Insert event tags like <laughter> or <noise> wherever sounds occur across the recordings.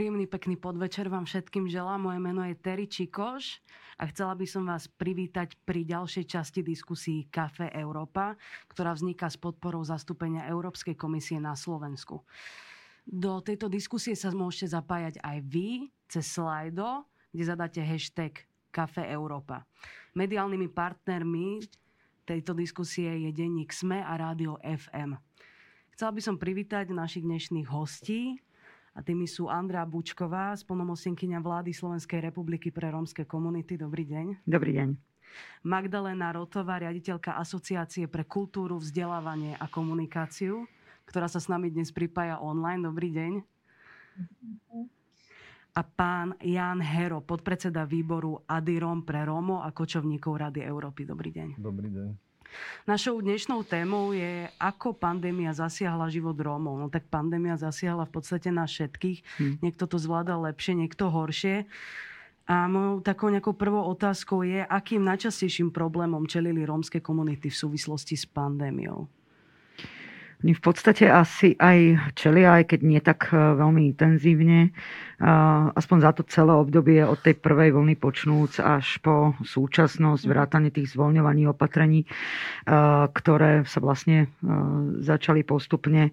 Príjemný, pekný podvečer vám všetkým želám. Moje meno je Terry Čikoš a chcela by som vás privítať pri ďalšej časti diskusí Café Európa, ktorá vzniká s podporou zastúpenia Európskej komisie na Slovensku. Do tejto diskusie sa môžete zapájať aj vy cez Slido, kde zadáte hashtag Café Európa. Mediálnymi partnermi tejto diskusie je denník SME a rádio FM. Chcela by som privítať našich dnešných hostí, a tými sú Andrá Bučková, splnomocnenkyňa vlády Slovenskej republiky pre rómske komunity. Dobrý deň. Dobrý deň. Magdalena Rotová, riaditeľka Asociácie pre kultúru, vzdelávanie a komunikáciu, ktorá sa s nami dnes pripája online. Dobrý deň. A pán Jan Hero, podpredseda výboru Adirom pre Rómo a kočovníkov Rady Európy. Dobrý deň. Dobrý deň. Našou dnešnou témou je, ako pandémia zasiahla život Rómov. No tak pandémia zasiahla v podstate na všetkých. Hmm. Niekto to zvládal lepšie, niekto horšie. A mojou takou nejakou prvou otázkou je, akým najčastejším problémom čelili rómske komunity v súvislosti s pandémiou? Oni v podstate asi aj čelia, aj keď nie tak e, veľmi intenzívne, aspoň za to celé obdobie od tej prvej vlny počnúc až po súčasnosť, mhm. vrátanie tých zvoľňovaní opatrení, ktoré sa vlastne začali postupne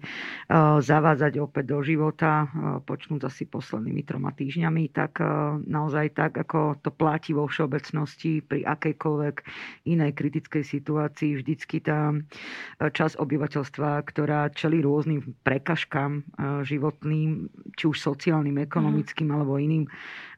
zavádzať opäť do života, počnúc asi poslednými troma týždňami, tak naozaj tak, ako to platí vo všeobecnosti pri akejkoľvek inej kritickej situácii, vždycky tá časť obyvateľstva, ktorá čeli rôznym prekažkám životným, či už sociálnym, ekonomickým, ekonomickým alebo iným,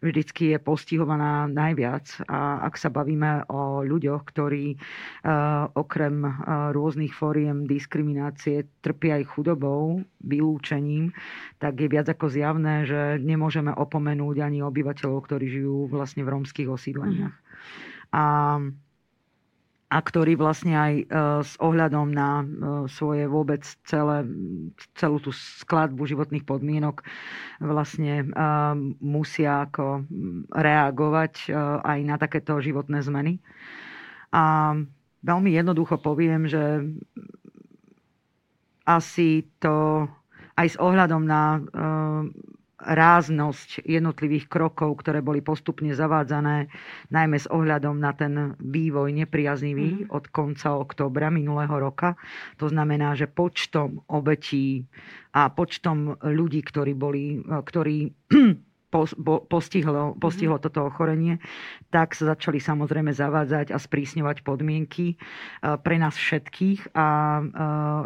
vždycky je postihovaná najviac. A ak sa bavíme o ľuďoch, ktorí uh, okrem uh, rôznych fóriem diskriminácie trpia aj chudobou, vylúčením, tak je viac ako zjavné, že nemôžeme opomenúť ani obyvateľov, ktorí žijú vlastne v rómskych osídleniach. Mm-hmm. A a ktorý vlastne aj e, s ohľadom na e, svoje vôbec celé, celú tú skladbu životných podmienok vlastne e, musia ako reagovať aj na takéto životné zmeny. A veľmi jednoducho poviem, že asi to aj s ohľadom na ráznosť jednotlivých krokov, ktoré boli postupne zavádzané, najmä s ohľadom na ten vývoj nepriaznivý mm-hmm. od konca októbra minulého roka. To znamená, že počtom obetí a počtom ľudí, ktorí boli, ktorí <clears throat> postihlo, postihlo mm-hmm. toto ochorenie, tak sa začali samozrejme zavádzať a sprísňovať podmienky e, pre nás všetkých a e,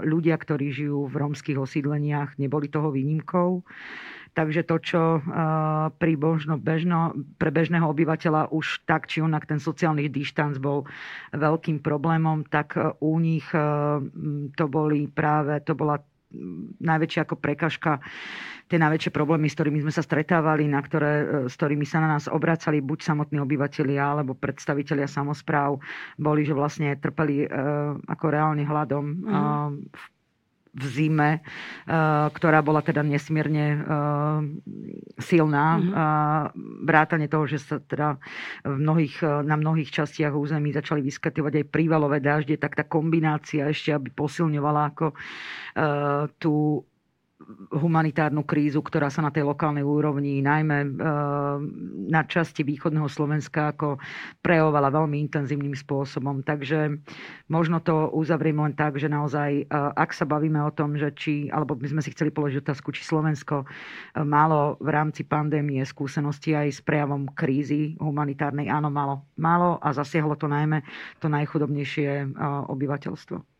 ľudia, ktorí žijú v rómskych osídleniach, neboli toho výnimkou. Takže to, čo eh, pri božno, bežno, pre bežného obyvateľa už tak či onak ten sociálny dištanc bol veľkým problémom, tak eh, u nich eh, to boli práve, to bola najväčšia ako prekažka, tie najväčšie problémy, s ktorými sme sa stretávali, na ktoré, s ktorými sa na nás obracali buď samotní obyvateľia alebo predstavitelia samozpráv, boli, že vlastne trpeli ako reálne hľadom mm. v v zime, eh, ktorá bola teda nesmierne eh, silná. Mm-hmm. Vrátane toho, že sa teda v mnohých, na mnohých častiach území začali vyskytovať aj prívalové dažde, tak tá kombinácia ešte, aby posilňovala ako tú humanitárnu krízu, ktorá sa na tej lokálnej úrovni, najmä e, na časti východného Slovenska, ako prejavovala veľmi intenzívnym spôsobom. Takže možno to uzavriem len tak, že naozaj, e, ak sa bavíme o tom, že či, alebo by sme si chceli položiť otázku, či Slovensko e, malo v rámci pandémie skúsenosti aj s prejavom krízy humanitárnej, áno, malo. Malo a zasiahlo to najmä to najchudobnejšie obyvateľstvo.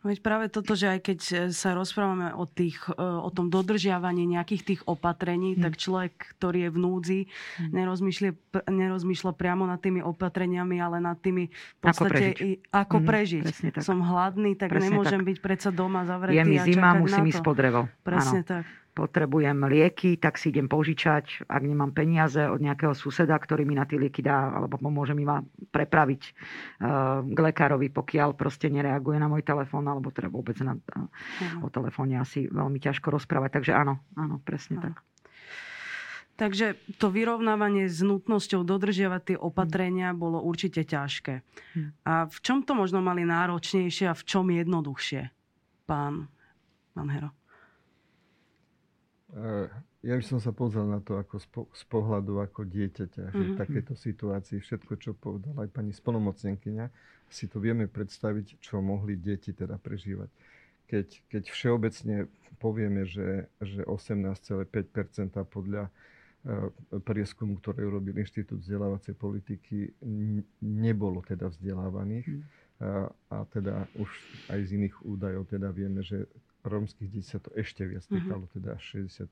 Veď práve toto, že aj keď e, sa rozprávame o, tých, e, o tom dodržiavaní nejakých tých opatrení, hmm. tak človek, ktorý je v núdzi, hmm. nerozmýšľa, nerozmýšľa priamo nad tými opatreniami, ale nad tými v podstate, ako prežiť. Ako hmm. prežiť. Som hladný, tak Presne nemôžem tak. byť predsa doma zavretý Je mi zima, musím ísť pod drevo. Presne Áno. tak potrebujem lieky, tak si idem požičať, ak nemám peniaze od nejakého suseda, ktorý mi na tie lieky dá, alebo pomôže mi ma prepraviť uh, k lekárovi, pokiaľ proste nereaguje na môj telefón, alebo teda vôbec na, uh, o telefóne asi veľmi ťažko rozprávať. Takže áno, áno, presne tak. Takže to vyrovnávanie s nutnosťou dodržiavať tie opatrenia bolo určite ťažké. Hm. A v čom to možno mali náročnejšie a v čom jednoduchšie, pán, pán Hero? Eh, ja by som sa pozrel na to ako z, po, z pohľadu ako dieťaťa, mm-hmm. že v mhm. takéto situácii všetko, čo povedala aj pani spolomocnenkyňa, si to vieme predstaviť, čo mohli deti teda prežívať. Keď, keď všeobecne povieme, že, že 18,5% podľa e, prieskumu, ktoré urobil Inštitút vzdelávacej politiky, nebolo teda vzdelávaných. Mm. A, a teda už aj z iných údajov teda vieme, že rómskych detí sa to ešte viac mhm. týkalo, uh-huh. teda až 60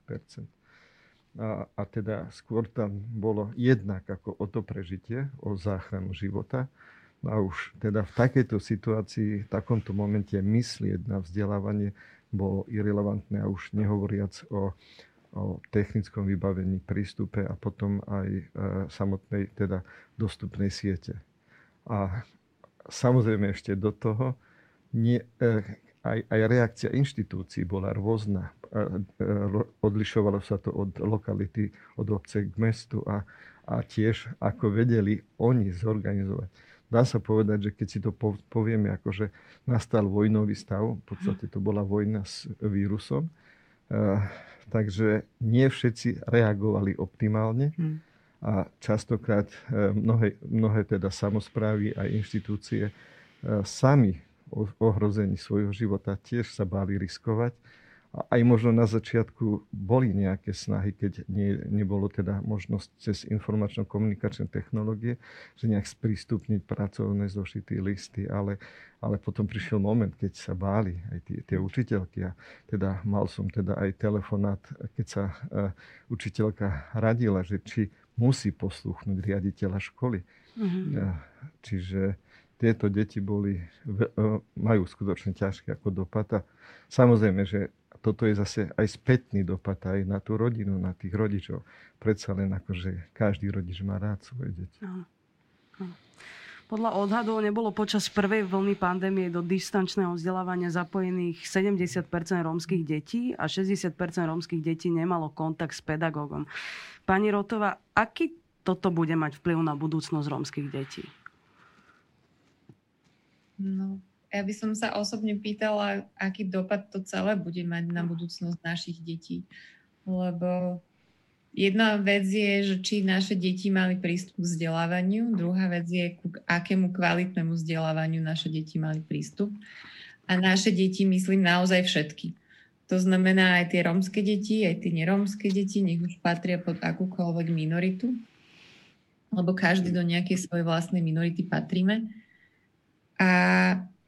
a, a teda skôr tam bolo jednak ako o to prežitie, o záchranu života. A už teda v takejto situácii, v takomto momente myslieť na vzdelávanie bolo irrelevantné a už nehovoriac o, o technickom vybavení, prístupe a potom aj e, samotnej teda dostupnej siete. A samozrejme ešte do toho nie, e, aj, aj reakcia inštitúcií bola rôzna. Odlišovalo sa to od lokality, od obce k mestu a, a tiež ako vedeli oni zorganizovať. Dá sa povedať, že keď si to povieme, ako že nastal vojnový stav, v podstate to bola vojna s vírusom, takže nie všetci reagovali optimálne hm. a častokrát e, mnohé, mnohé teda samozprávy a inštitúcie e, sami ohrození svojho života tiež sa báli riskovať. A aj možno na začiatku boli nejaké snahy, keď nie, nebolo teda možnosť cez informačno-komunikačné technológie, že nejak sprístupniť pracovné zošity listy, ale, ale potom prišiel moment, keď sa báli aj tie, tie učiteľky. A teda mal som teda aj telefonát, keď sa uh, učiteľka radila, že či musí poslúchnuť riaditeľa školy. Mm-hmm. Uh, čiže tieto deti boli, e, majú skutočne ťažké ako dopad. A samozrejme, že toto je zase aj spätný dopad aj na tú rodinu, na tých rodičov. Predsa len ako, že každý rodič má rád svoje deti. Aha. Aha. Podľa odhadov nebolo počas prvej vlny pandémie do distančného vzdelávania zapojených 70% rómskych detí a 60% rómskych detí nemalo kontakt s pedagógom. Pani Rotová, aký toto bude mať vplyv na budúcnosť rómskych detí? No, ja by som sa osobne pýtala, aký dopad to celé bude mať na budúcnosť našich detí. Lebo jedna vec je, že či naše deti mali prístup k vzdelávaniu, druhá vec je, ku akému kvalitnému vzdelávaniu naše deti mali prístup. A naše deti myslím naozaj všetky. To znamená aj tie rómske deti, aj tie nerómske deti, nech už patria pod akúkoľvek minoritu, lebo každý do nejakej svojej vlastnej minority patríme a,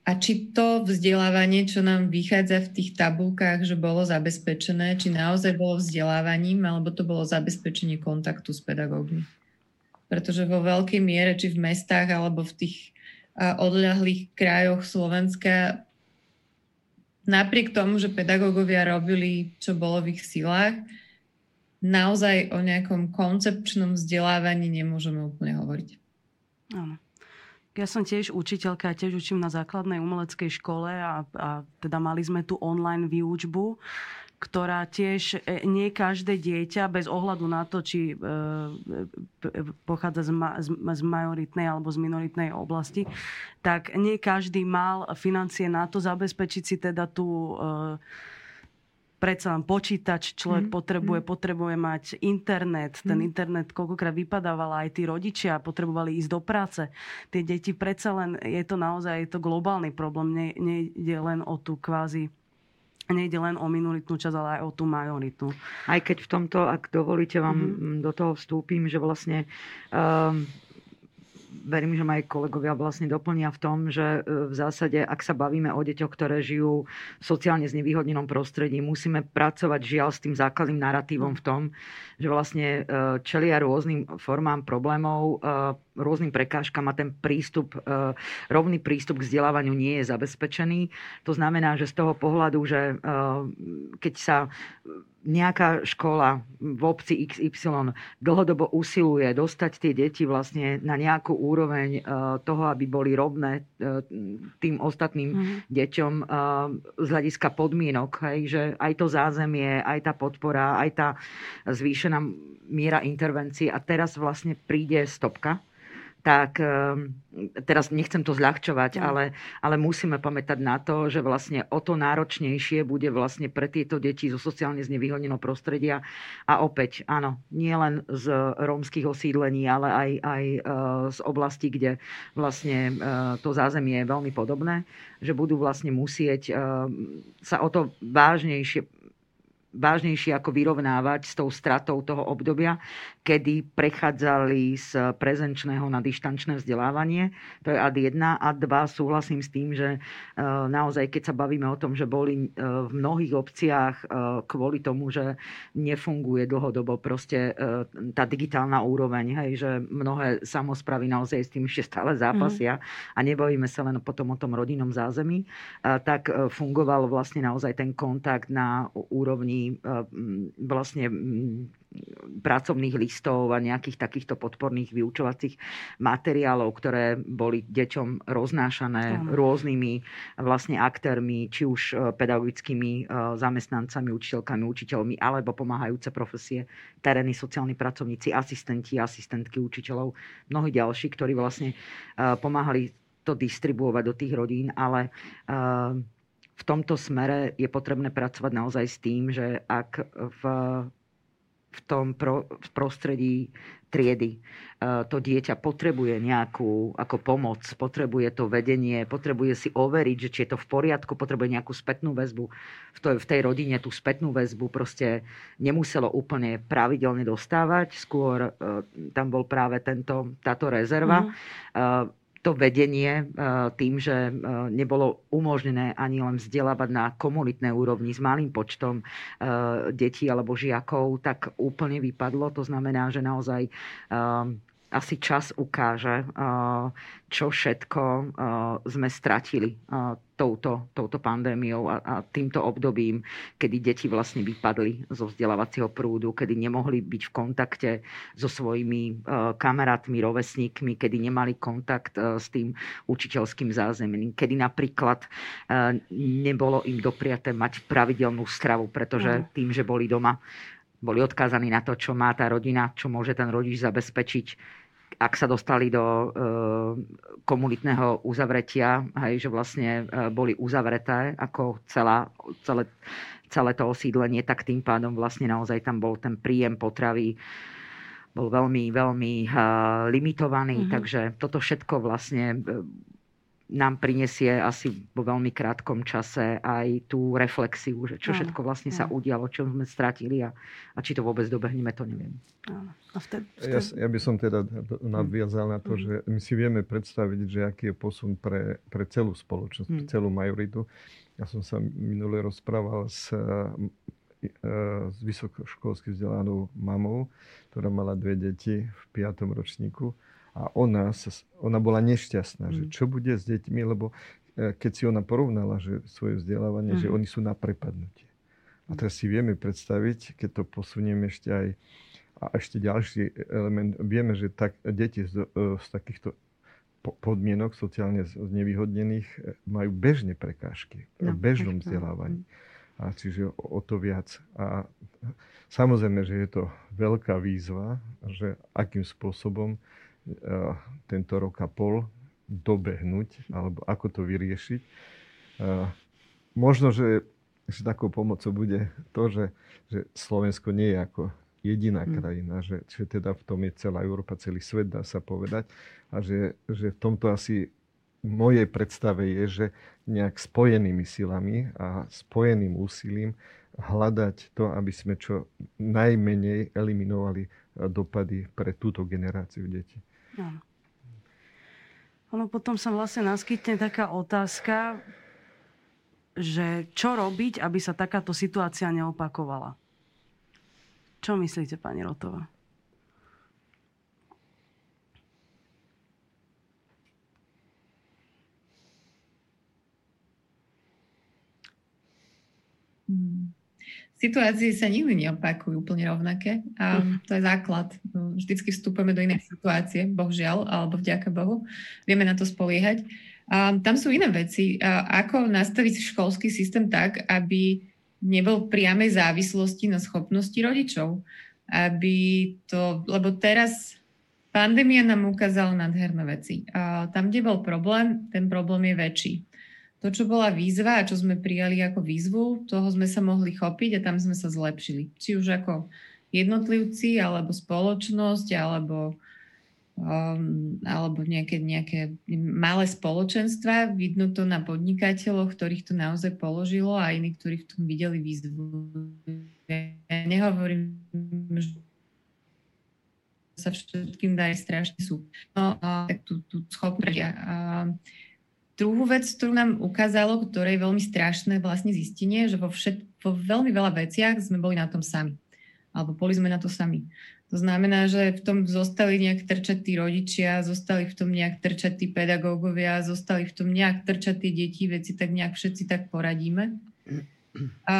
a či to vzdelávanie, čo nám vychádza v tých tabulkách, že bolo zabezpečené, či naozaj bolo vzdelávaním, alebo to bolo zabezpečenie kontaktu s pedagógmi. Pretože vo veľkej miere, či v mestách, alebo v tých odľahlých krajoch Slovenska, napriek tomu, že pedagógovia robili, čo bolo v ich silách, naozaj o nejakom koncepčnom vzdelávaní nemôžeme úplne hovoriť. Áno. Ja som tiež učiteľka, tiež učím na základnej umeleckej škole a, a teda mali sme tu online výučbu, ktorá tiež e, nie každé dieťa, bez ohľadu na to, či e, pochádza z, ma, z, z majoritnej alebo z minoritnej oblasti, tak nie každý mal financie na to zabezpečiť si teda tú e, predsa len počítač človek mm. potrebuje, mm. potrebuje mať internet. Ten mm. internet koľkokrát vypadával aj tí rodičia, potrebovali ísť do práce. Tie deti predsa len, je to naozaj je to globálny problém, nie, nejde len o tú kvázi nejde len o minoritnú časť, ale aj o tú majoritnú. Aj keď v tomto, ak dovolíte vám mm-hmm. do toho vstúpim, že vlastne um, verím, že aj kolegovia vlastne doplnia v tom, že e, v zásade, ak sa bavíme o deťoch, ktoré žijú v sociálne znevýhodnenom prostredí, musíme pracovať žiaľ s tým základným narratívom v tom, že vlastne e, čelia rôznym formám problémov, e, rôznym prekážkam a ten prístup, rovný prístup k vzdelávaniu nie je zabezpečený. To znamená, že z toho pohľadu, že keď sa nejaká škola v obci XY dlhodobo usiluje dostať tie deti vlastne na nejakú úroveň e, toho, aby boli rovné e, tým ostatným mm-hmm. deťom e, z hľadiska podmienok, hej, že aj to zázemie, aj tá podpora, aj tá zvýšená miera intervencie a teraz vlastne príde stopka tak ehm, teraz nechcem to zľahčovať, no. ale, ale musíme pamätať na to, že vlastne o to náročnejšie bude vlastne pre tieto deti zo sociálne znevýhodneného prostredia. A opäť, áno, nie len z rómskych osídlení, ale aj, aj e, z oblasti, kde vlastne e, to zázemie je veľmi podobné, že budú vlastne musieť e, sa o to vážnejšie vážnejšie ako vyrovnávať s tou stratou toho obdobia, kedy prechádzali z prezenčného na dištančné vzdelávanie. To je ad 1. Ad 2 súhlasím s tým, že e, naozaj, keď sa bavíme o tom, že boli e, v mnohých obciach e, kvôli tomu, že nefunguje dlhodobo proste tá digitálna úroveň, hej, že mnohé samozpravy naozaj s tým ešte stále zápasia mm. a nebojíme sa len potom o tom rodinnom zázemí, tak fungoval vlastne naozaj ten kontakt na úrovni vlastne pracovných listov a nejakých takýchto podporných vyučovacích materiálov, ktoré boli deťom roznášané Áno. rôznymi vlastne aktérmi, či už e, pedagogickými e, zamestnancami, učiteľkami, učiteľmi, alebo pomáhajúce profesie, terénny sociálni pracovníci, asistenti, asistentky učiteľov, mnohí ďalší, ktorí vlastne pomáhali to distribuovať do tých rodín, ale v tomto smere je potrebné pracovať naozaj s tým, že ak v, v tom pro, v prostredí triedy e, to dieťa potrebuje nejakú ako pomoc, potrebuje to vedenie, potrebuje si overiť, že či je to v poriadku, potrebuje nejakú spätnú väzbu. V, to, v tej rodine tú spätnú väzbu proste nemuselo úplne pravidelne dostávať, skôr uh, tam bol práve tento, táto rezerva. Mm. To vedenie e, tým, že e, nebolo umožnené ani len vzdelávať na komunitnej úrovni s malým počtom e, detí alebo žiakov, tak úplne vypadlo. To znamená, že naozaj asi čas ukáže, čo všetko sme stratili touto, touto pandémiou a, a týmto obdobím, kedy deti vlastne vypadli zo vzdelávacieho prúdu, kedy nemohli byť v kontakte so svojimi kamarátmi, rovesníkmi, kedy nemali kontakt s tým učiteľským zázemím, kedy napríklad nebolo im dopriaté mať pravidelnú stravu, pretože tým, že boli doma, boli odkázaní na to, čo má tá rodina, čo môže ten rodič zabezpečiť ak sa dostali do e, komunitného uzavretia, hej, že vlastne e, boli uzavreté ako celá, celé, celé to osídlenie, tak tým pádom vlastne naozaj tam bol ten príjem potravy bol veľmi, veľmi uh, limitovaný, mm-hmm. takže toto všetko vlastne nám prinesie asi vo veľmi krátkom čase aj tú reflexiu, že čo všetko vlastne sa udialo, čo sme stratili a, a či to vôbec dobehneme, to neviem. A vtedy, vtedy... Ja, ja by som teda nadviazal na to, mm. že my si vieme predstaviť, že aký je posun pre, pre celú spoločnosť, mm. pre celú majoritu. Ja som sa minule rozprával s, e, s vysokoškolsky vzdelanou mamou, ktorá mala dve deti v piatom ročníku a ona, sa, ona bola nešťastná, mm. že čo bude s deťmi, lebo e, keď si ona porovnala že svoje vzdelávanie, mm. že oni sú na prepadnutie. A teraz si vieme predstaviť, keď to posunieme ešte aj a ešte ďalší element, vieme, že tak, deti z, e, z takýchto podmienok sociálne znevýhodnených e, majú bežne prekážky no, v bežnom vzdelávaní. A čiže o, o to viac. A samozrejme, že je to veľká výzva, že akým spôsobom tento rok a pol dobehnúť, alebo ako to vyriešiť. Eh, možno, že, že takou pomocou bude to, že, že Slovensko nie je ako jediná mm. krajina, že, že teda v tom je celá Európa, celý svet, dá sa povedať. A že, že v tomto asi mojej predstave je, že nejak spojenými silami a spojeným úsilím hľadať to, aby sme čo najmenej eliminovali dopady pre túto generáciu detí. Áno. Ono potom sa vlastne naskytne taká otázka, že čo robiť, aby sa takáto situácia neopakovala. Čo myslíte, pani Rotová? Situácie sa nikdy neopakujú úplne rovnaké a mhm. to je základ. Vždycky vstupujeme do inej situácie, bohužiaľ, alebo vďaka Bohu. Vieme na to spoliehať. A tam sú iné veci. A ako nastaviť školský systém tak, aby nebol priamej závislosti na schopnosti rodičov. Aby to, lebo teraz Pandémia nám ukázala nádherné veci. A tam, kde bol problém, ten problém je väčší. To, čo bola výzva a čo sme prijali ako výzvu, toho sme sa mohli chopiť a tam sme sa zlepšili. Či už ako jednotlivci, alebo spoločnosť, alebo, um, alebo nejaké, nejaké malé spoločenstva. Vidno to na podnikateľoch, ktorých to naozaj položilo a iní, ktorí v tom videli výzvu. Ja nehovorím, že sa všetkým darí strašne sú. No, tak tú, tú schopnosť. Druhú vec, ktorú nám ukázalo, ktoré je veľmi strašné vlastne zistenie, že vo, všet, vo veľmi veľa veciach sme boli na tom sami. Alebo boli sme na to sami. To znamená, že v tom zostali nejak trčatí rodičia, zostali v tom nejak trčatí pedagógovia, zostali v tom nejak trčatí deti, veci tak nejak všetci tak poradíme. A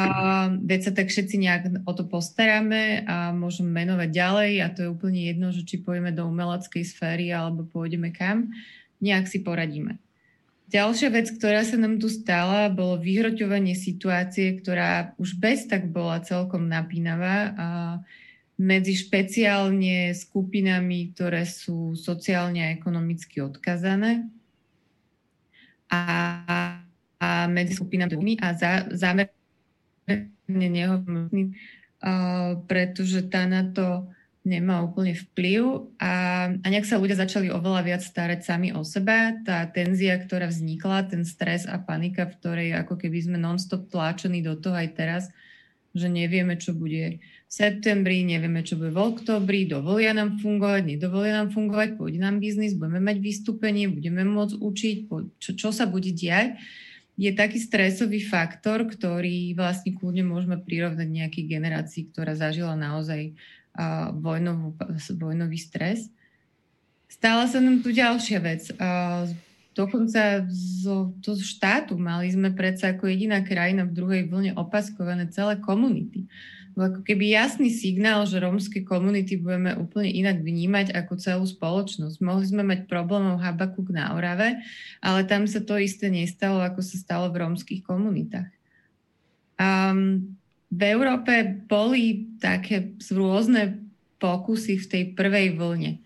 veď sa tak všetci nejak o to postaráme a môžem menovať ďalej a to je úplne jedno, že či pôjdeme do umeleckej sféry alebo pôjdeme kam, nejak si poradíme. Ďalšia vec, ktorá sa nám tu stala, bolo vyhroťovanie situácie, ktorá už bez tak bola celkom napínavá. A medzi špeciálne skupinami, ktoré sú sociálne a ekonomicky odkazané a, a medzi skupinami a za, zámer nehodnotný, pretože tá na to nemá úplne vplyv a, a nejak sa ľudia začali oveľa viac starať sami o seba. Tá tenzia, ktorá vznikla, ten stres a panika, v ktorej ako keby sme non-stop tláčení do toho aj teraz, že nevieme, čo bude v septembri, nevieme, čo bude v oktobri, dovolia nám fungovať, nedovolia nám fungovať, pôjde nám biznis, budeme mať vystúpenie, budeme môcť učiť, čo, čo sa bude diať je taký stresový faktor, ktorý vlastne kľudne môžeme prirovnať nejakej generácii, ktorá zažila naozaj vojnovú, vojnový stres. Stala sa nám tu ďalšia vec. Dokonca zo, zo štátu mali sme predsa ako jediná krajina v druhej vlne opaskované celé komunity. Uh, ako keby jasný signál, že rómske komunity budeme úplne inak vnímať ako celú spoločnosť. Mohli sme mať problémov Habakuk na Orave, ale tam sa to isté nestalo, ako sa stalo v rómskych komunitách. Um, v Európe boli také rôzne pokusy v tej prvej vlne,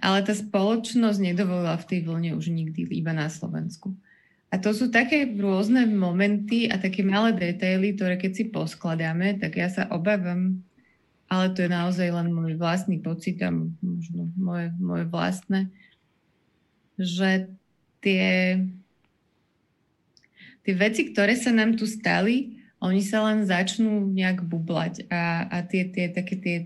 ale tá spoločnosť nedovolila v tej vlne už nikdy iba na Slovensku. A to sú také rôzne momenty a také malé detaily, ktoré keď si poskladáme, tak ja sa obávam, ale to je naozaj len môj vlastný pocit a možno moje, moje vlastné, že tie, tie veci, ktoré sa nám tu stali, oni sa len začnú nejak bublať a, a tie, tie, také tie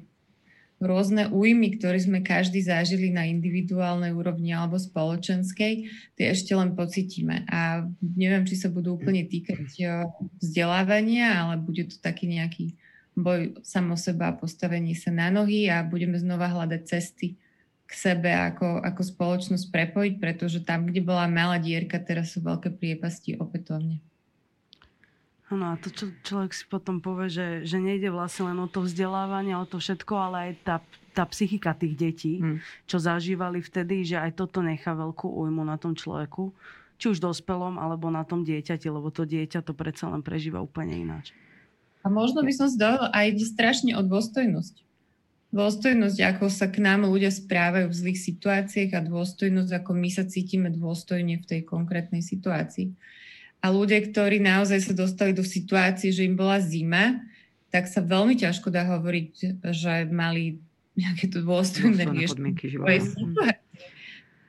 rôzne újmy, ktoré sme každý zažili na individuálnej úrovni alebo spoločenskej, tie ešte len pocitíme. A neviem, či sa budú úplne týkať vzdelávania, ale bude to taký nejaký boj samo seba, postavenie sa na nohy a budeme znova hľadať cesty k sebe ako, ako spoločnosť prepojiť, pretože tam, kde bola malá dierka, teraz sú veľké priepasti opätovne. Áno, a to, čo človek si potom povie, že, že nejde vlastne len o to vzdelávanie, o to všetko, ale aj tá, tá psychika tých detí, hmm. čo zažívali vtedy, že aj toto nechá veľkú újmu na tom človeku, či už dospelom, alebo na tom dieťati, lebo to dieťa to predsa len prežíva úplne ináč. A možno by som si dovolila, aj strašne o dôstojnosť. Dôstojnosť, ako sa k nám ľudia správajú v zlých situáciách a dôstojnosť, ako my sa cítime dôstojne v tej konkrétnej situácii. A ľudia, ktorí naozaj sa dostali do situácie, že im bola zima, tak sa veľmi ťažko dá hovoriť, že mali nejaké to dôstojné riešenie.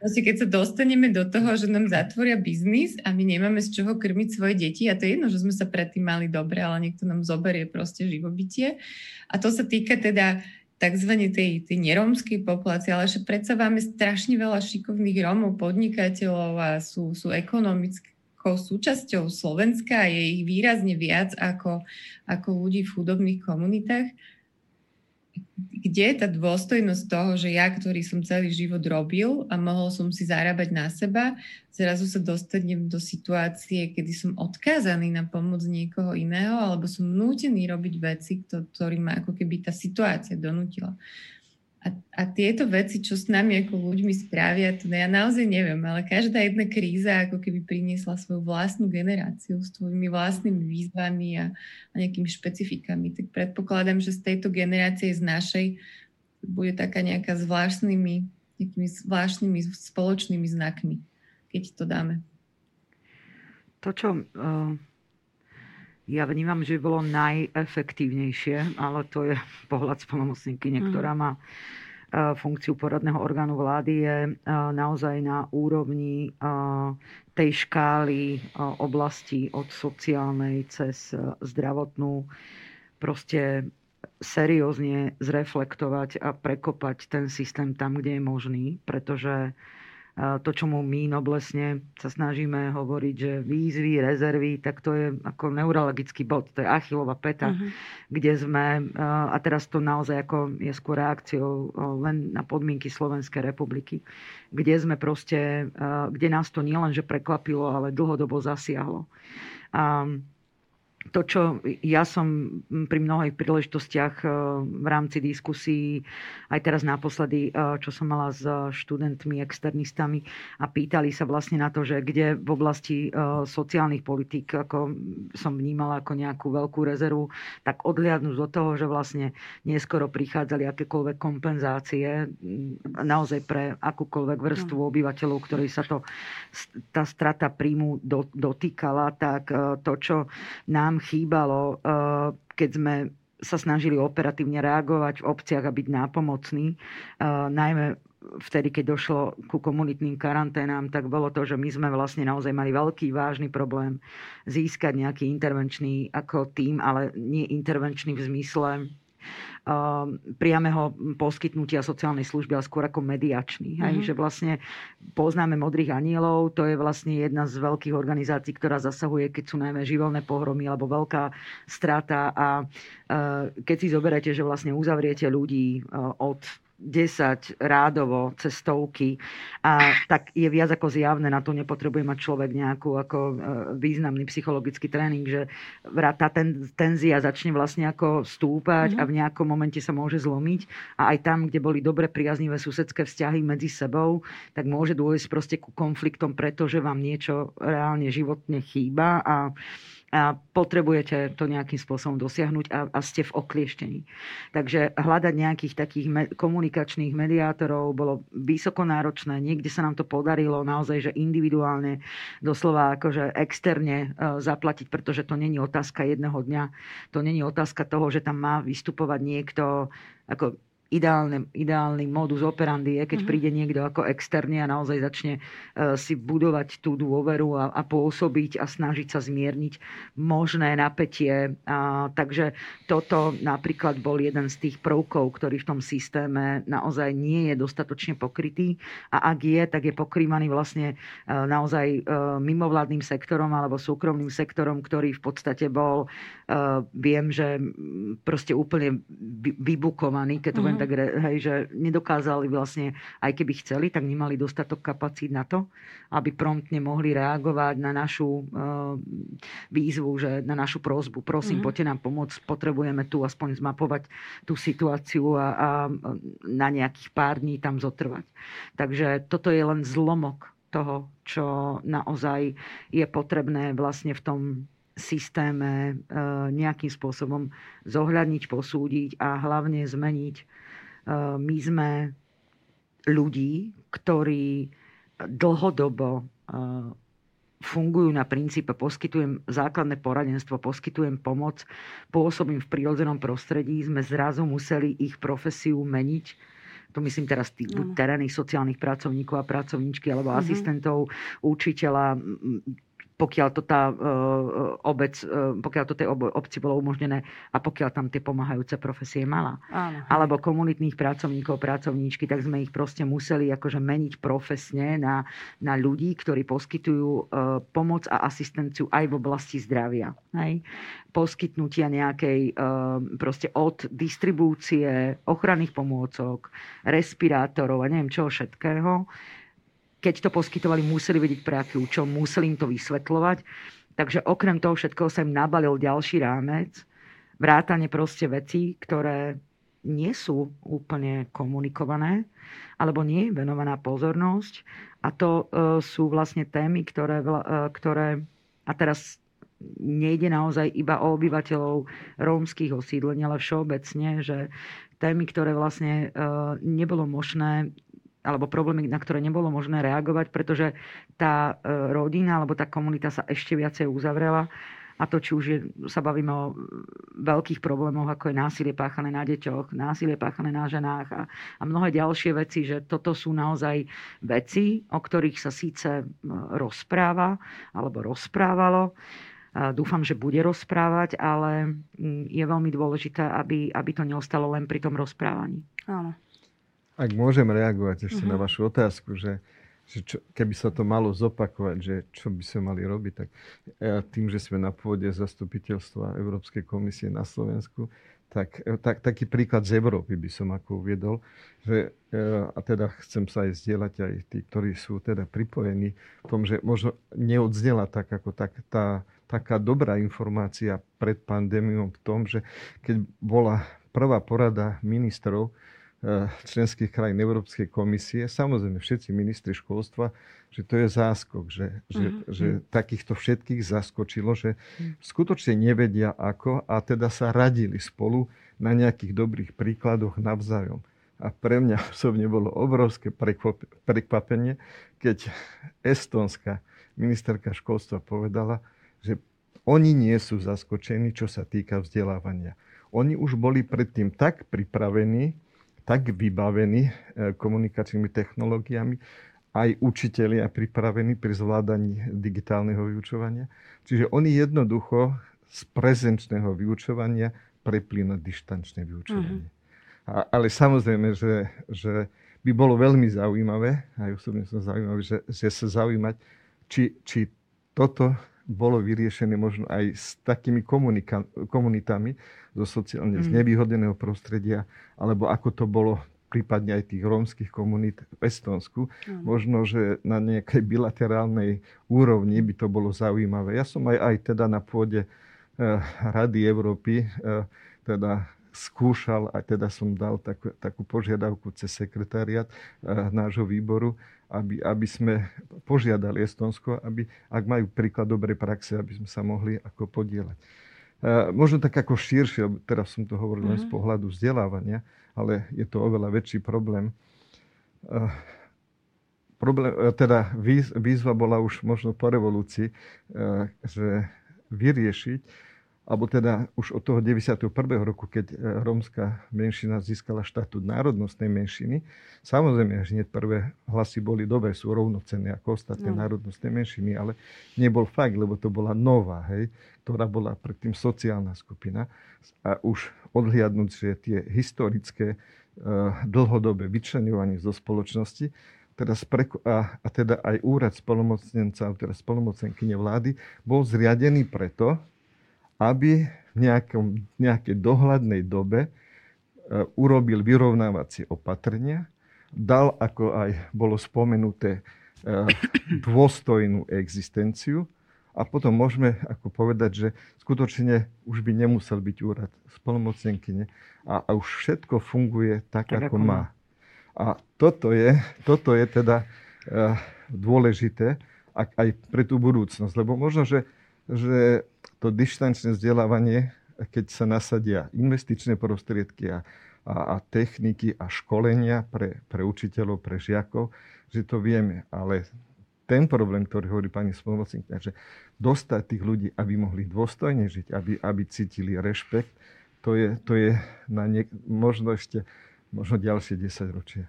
Keď sa dostaneme do toho, že nám zatvoria biznis a my nemáme z čoho krmiť svoje deti, a to je jedno, že sme sa predtým mali dobre, ale niekto nám zoberie proste živobytie. A to sa týka teda tzv. tej, tej nerómskej populácie, ale že predsa máme strašne veľa šikovných Rómov, podnikateľov a sú, sú ekonomicky ako súčasťou Slovenska a je ich výrazne viac ako, ako ľudí v chudobných komunitách. Kde je tá dôstojnosť toho, že ja, ktorý som celý život robil a mohol som si zarábať na seba, zrazu sa dostanem do situácie, kedy som odkázaný na pomoc niekoho iného alebo som nútený robiť veci, ktorý ma ako keby tá situácia donútila. A, a tieto veci, čo s nami ako ľuďmi spravia, to ja naozaj neviem, ale každá jedna kríza ako keby priniesla svoju vlastnú generáciu s svojimi vlastnými výzvami a, a nejakými špecifikami. Tak predpokladám, že z tejto generácie, z našej, bude taká nejaká zvláštnymi nejakými zvláštnymi spoločnými znakmi, keď to dáme. To, čo uh, ja vnímam, že bolo najefektívnejšie, ale to je <laughs> pohľad spolomocníky, ktorá má uh, funkciu poradného orgánu vlády, je uh, naozaj na úrovni tej škály oblasti od sociálnej cez zdravotnú. Proste seriózne zreflektovať a prekopať ten systém tam, kde je možný, pretože to, čo mu my noblesne sa snažíme hovoriť, že výzvy, rezervy, tak to je ako neurologický bod, to je Achillova peta, uh-huh. kde sme, a teraz to naozaj ako je skôr reakciou len na podmienky Slovenskej republiky, kde sme proste, kde nás to nielenže prekvapilo, ale dlhodobo zasiahlo. A to, čo ja som pri mnohých príležitostiach e, v rámci diskusí, aj teraz naposledy, e, čo som mala s študentmi, externistami a pýtali sa vlastne na to, že kde v oblasti e, sociálnych politík ako som vnímala ako nejakú veľkú rezervu, tak odliadnúť do toho, že vlastne neskoro prichádzali akékoľvek kompenzácie naozaj pre akúkoľvek vrstvu no. obyvateľov, ktorej sa to, tá strata príjmu dotýkala, tak to, čo nám nám chýbalo, eh, keď sme sa snažili operatívne reagovať v obciach a byť nápomocní, eh, najmä vtedy, keď došlo ku komunitným karanténám, tak bolo to, že my sme vlastne naozaj mali veľký, vážny problém získať nejaký intervenčný ako tým, ale nie intervenčný v zmysle priameho poskytnutia sociálnej služby, ale skôr ako mediačný. Hej? Mm-hmm. Že vlastne poznáme Modrých anielov, to je vlastne jedna z veľkých organizácií, ktorá zasahuje, keď sú najmä živelné pohromy alebo veľká strata a uh, keď si zoberete, že vlastne uzavriete ľudí uh, od 10 rádovo, cestovky a tak je viac ako zjavné, na to nepotrebuje mať človek nejakú ako e, významný psychologický tréning, že tá ten, tenzia začne vlastne ako stúpať mm-hmm. a v nejakom momente sa môže zlomiť. A aj tam, kde boli dobre priaznivé susedské vzťahy medzi sebou, tak môže dôjsť proste ku konfliktom, pretože vám niečo reálne životne chýba. A a potrebujete to nejakým spôsobom dosiahnuť a, a ste v oklieštení. Takže hľadať nejakých takých me- komunikačných mediátorov bolo vysoko náročné. Niekde sa nám to podarilo naozaj, že individuálne, doslova akože externe e, zaplatiť, pretože to není otázka jedného dňa. To není otázka toho, že tam má vystupovať niekto ako ideálny, ideálny modus operandi je, keď mm-hmm. príde niekto ako externý a naozaj začne uh, si budovať tú dôveru a, a pôsobiť a snažiť sa zmierniť možné napätie. A, takže toto napríklad bol jeden z tých prvkov, ktorý v tom systéme naozaj nie je dostatočne pokrytý a ak je, tak je pokrývaný vlastne uh, naozaj uh, mimovládnym sektorom alebo súkromným sektorom, ktorý v podstate bol, viem, že proste úplne vybukovaný, keď to mm-hmm tak hej, že nedokázali vlastne, aj keby chceli, tak nemali dostatok kapacít na to, aby promptne mohli reagovať na našu uh, výzvu, že na našu prozbu. Prosím, mm-hmm. poďte nám pomôcť, potrebujeme tu aspoň zmapovať tú situáciu a, a na nejakých pár dní tam zotrvať. Takže toto je len zlomok toho, čo naozaj je potrebné vlastne v tom systéme e, nejakým spôsobom zohľadniť, posúdiť a hlavne zmeniť Eh, my sme ľudí, ktorí dlhodobo eh, fungujú na princípe poskytujem základné poradenstvo, poskytujem pomoc, pôsobím v prírodzenom prostredí, sme zrazu museli ich profesiu meniť to myslím teraz tých terénnych sociálnych pracovníkov a pracovníčky alebo uh-huh. asistentov, učiteľa, pokiaľ to tá uh, obec, uh, pokiaľ to tej obci bolo umožnené a pokiaľ tam tie pomáhajúce profesie mala. Áno. Alebo komunitných pracovníkov, pracovníčky, tak sme ich proste museli akože meniť profesne na, na ľudí, ktorí poskytujú pomoc a asistenciu aj v oblasti zdravia. Hej? Poskytnutia nejakej proste od distribúcie ochranných pomôcok, respirátorov a neviem čoho všetkého keď to poskytovali, museli vedieť pre aký účel, museli im to vysvetľovať. Takže okrem toho všetkého sa im nabalil ďalší rámec, vrátane proste veci, ktoré nie sú úplne komunikované, alebo nie je venovaná pozornosť. A to e, sú vlastne témy, ktoré, e, ktoré a teraz nejde naozaj iba o obyvateľov rómskych osídlení, ale všeobecne, že témy, ktoré vlastne e, nebolo možné alebo problémy, na ktoré nebolo možné reagovať, pretože tá e, rodina alebo tá komunita sa ešte viacej uzavrela. A to, či už je, sa bavíme o veľkých problémoch, ako je násilie páchané na deťoch, násilie páchané na ženách a, a mnohé ďalšie veci, že toto sú naozaj veci, o ktorých sa síce rozpráva alebo rozprávalo, Dúfam, že bude rozprávať, ale mm, je veľmi dôležité, aby, aby to neostalo len pri tom rozprávaní. Áno. Ak môžem reagovať ešte uh-huh. na mhm. vašu otázku, že, že čo, keby sa to malo zopakovať, že čo by sme mali robiť, tak tým, že sme na pôde zastupiteľstva Európskej komisie na Slovensku, tak, e, tak, taký príklad z Európy by som ako uviedol, že, e, a teda chcem sa aj zdieľať aj tí, ktorí sú teda pripojení v tom, že možno neodznela tak ako tak, tá, taká dobrá informácia pred pandémiou v tom, že keď bola prvá porada ministrov členských krajín Európskej komisie, samozrejme všetci ministri školstva, že to je záskok, že, že, uh-huh. že takýchto všetkých zaskočilo, že uh-huh. skutočne nevedia ako a teda sa radili spolu na nejakých dobrých príkladoch navzájom. A pre mňa <laughs> osobne bolo obrovské prekvapenie, keď estonská ministerka školstva povedala, že oni nie sú zaskočení, čo sa týka vzdelávania. Oni už boli predtým tak pripravení, tak vybavení e, komunikačnými technológiami, aj učitelia pripravení pri zvládaní digitálneho vyučovania. Čiže oni jednoducho z prezenčného vyučovania prepli na dištančné vyučovanie. Uh-huh. A, ale samozrejme, že, že by bolo veľmi zaujímavé, aj osobne som zaujímavý, že, že sa zaujímať, či, či toto bolo vyriešené možno aj s takými komunika- komunitami zo sociálne mm. znevýhodneného prostredia, alebo ako to bolo prípadne aj tých rómskych komunít v Estonsku. Mm. Možno, že na nejakej bilaterálnej úrovni by to bolo zaujímavé. Ja som aj, aj teda na pôde eh, Rady Európy eh, teda skúšal a teda som dal takú, takú požiadavku cez sekretariat eh, nášho výboru, aby, aby sme požiadali Estonsko, aby, ak majú príklad dobrej praxe, aby sme sa mohli ako podielať. E, možno tak ako širšie, teraz som to hovoril mm-hmm. z mhm. pohľadu vzdelávania, ale je to oveľa väčší problém. E, problém teda výzva bola už možno po revolúcii, že vyriešiť alebo teda už od toho 91. roku, keď e, rómska menšina získala štatút národnostnej menšiny, samozrejme, že hneď prvé hlasy boli dobré, sú rovnocenné ako ostatné no. národnostné menšiny, ale nebol fakt, lebo to bola nová, hej, ktorá bola predtým sociálna skupina. A už odhliadnúť, že tie historické uh, dlhodobé vyčlenovanie zo spoločnosti, teda spreko- a, a teda aj úrad spolomocnenca, teda spolomocenkyne vlády, bol zriadený preto, aby v nejakom, nejakej dohľadnej dobe e, urobil vyrovnávacie opatrenia, dal, ako aj bolo spomenuté, e, dôstojnú existenciu. A potom môžeme ako povedať, že skutočne už by nemusel byť úrad spolomocnenkyne a, a už všetko funguje tak, tak ako, ako má. A toto je, toto je teda uh, dôležité aj pre tú budúcnosť, lebo možno, že, že to dištančné vzdelávanie, keď sa nasadia investičné prostriedky a, a, a techniky a školenia pre, pre učiteľov, pre žiakov, že to vieme. Ale ten problém, ktorý hovorí pani spolumocník, že dostať tých ľudí, aby mohli dôstojne žiť, aby, aby cítili rešpekt, to je, to je na niek- možno ešte možno ďalšie 10 ročia.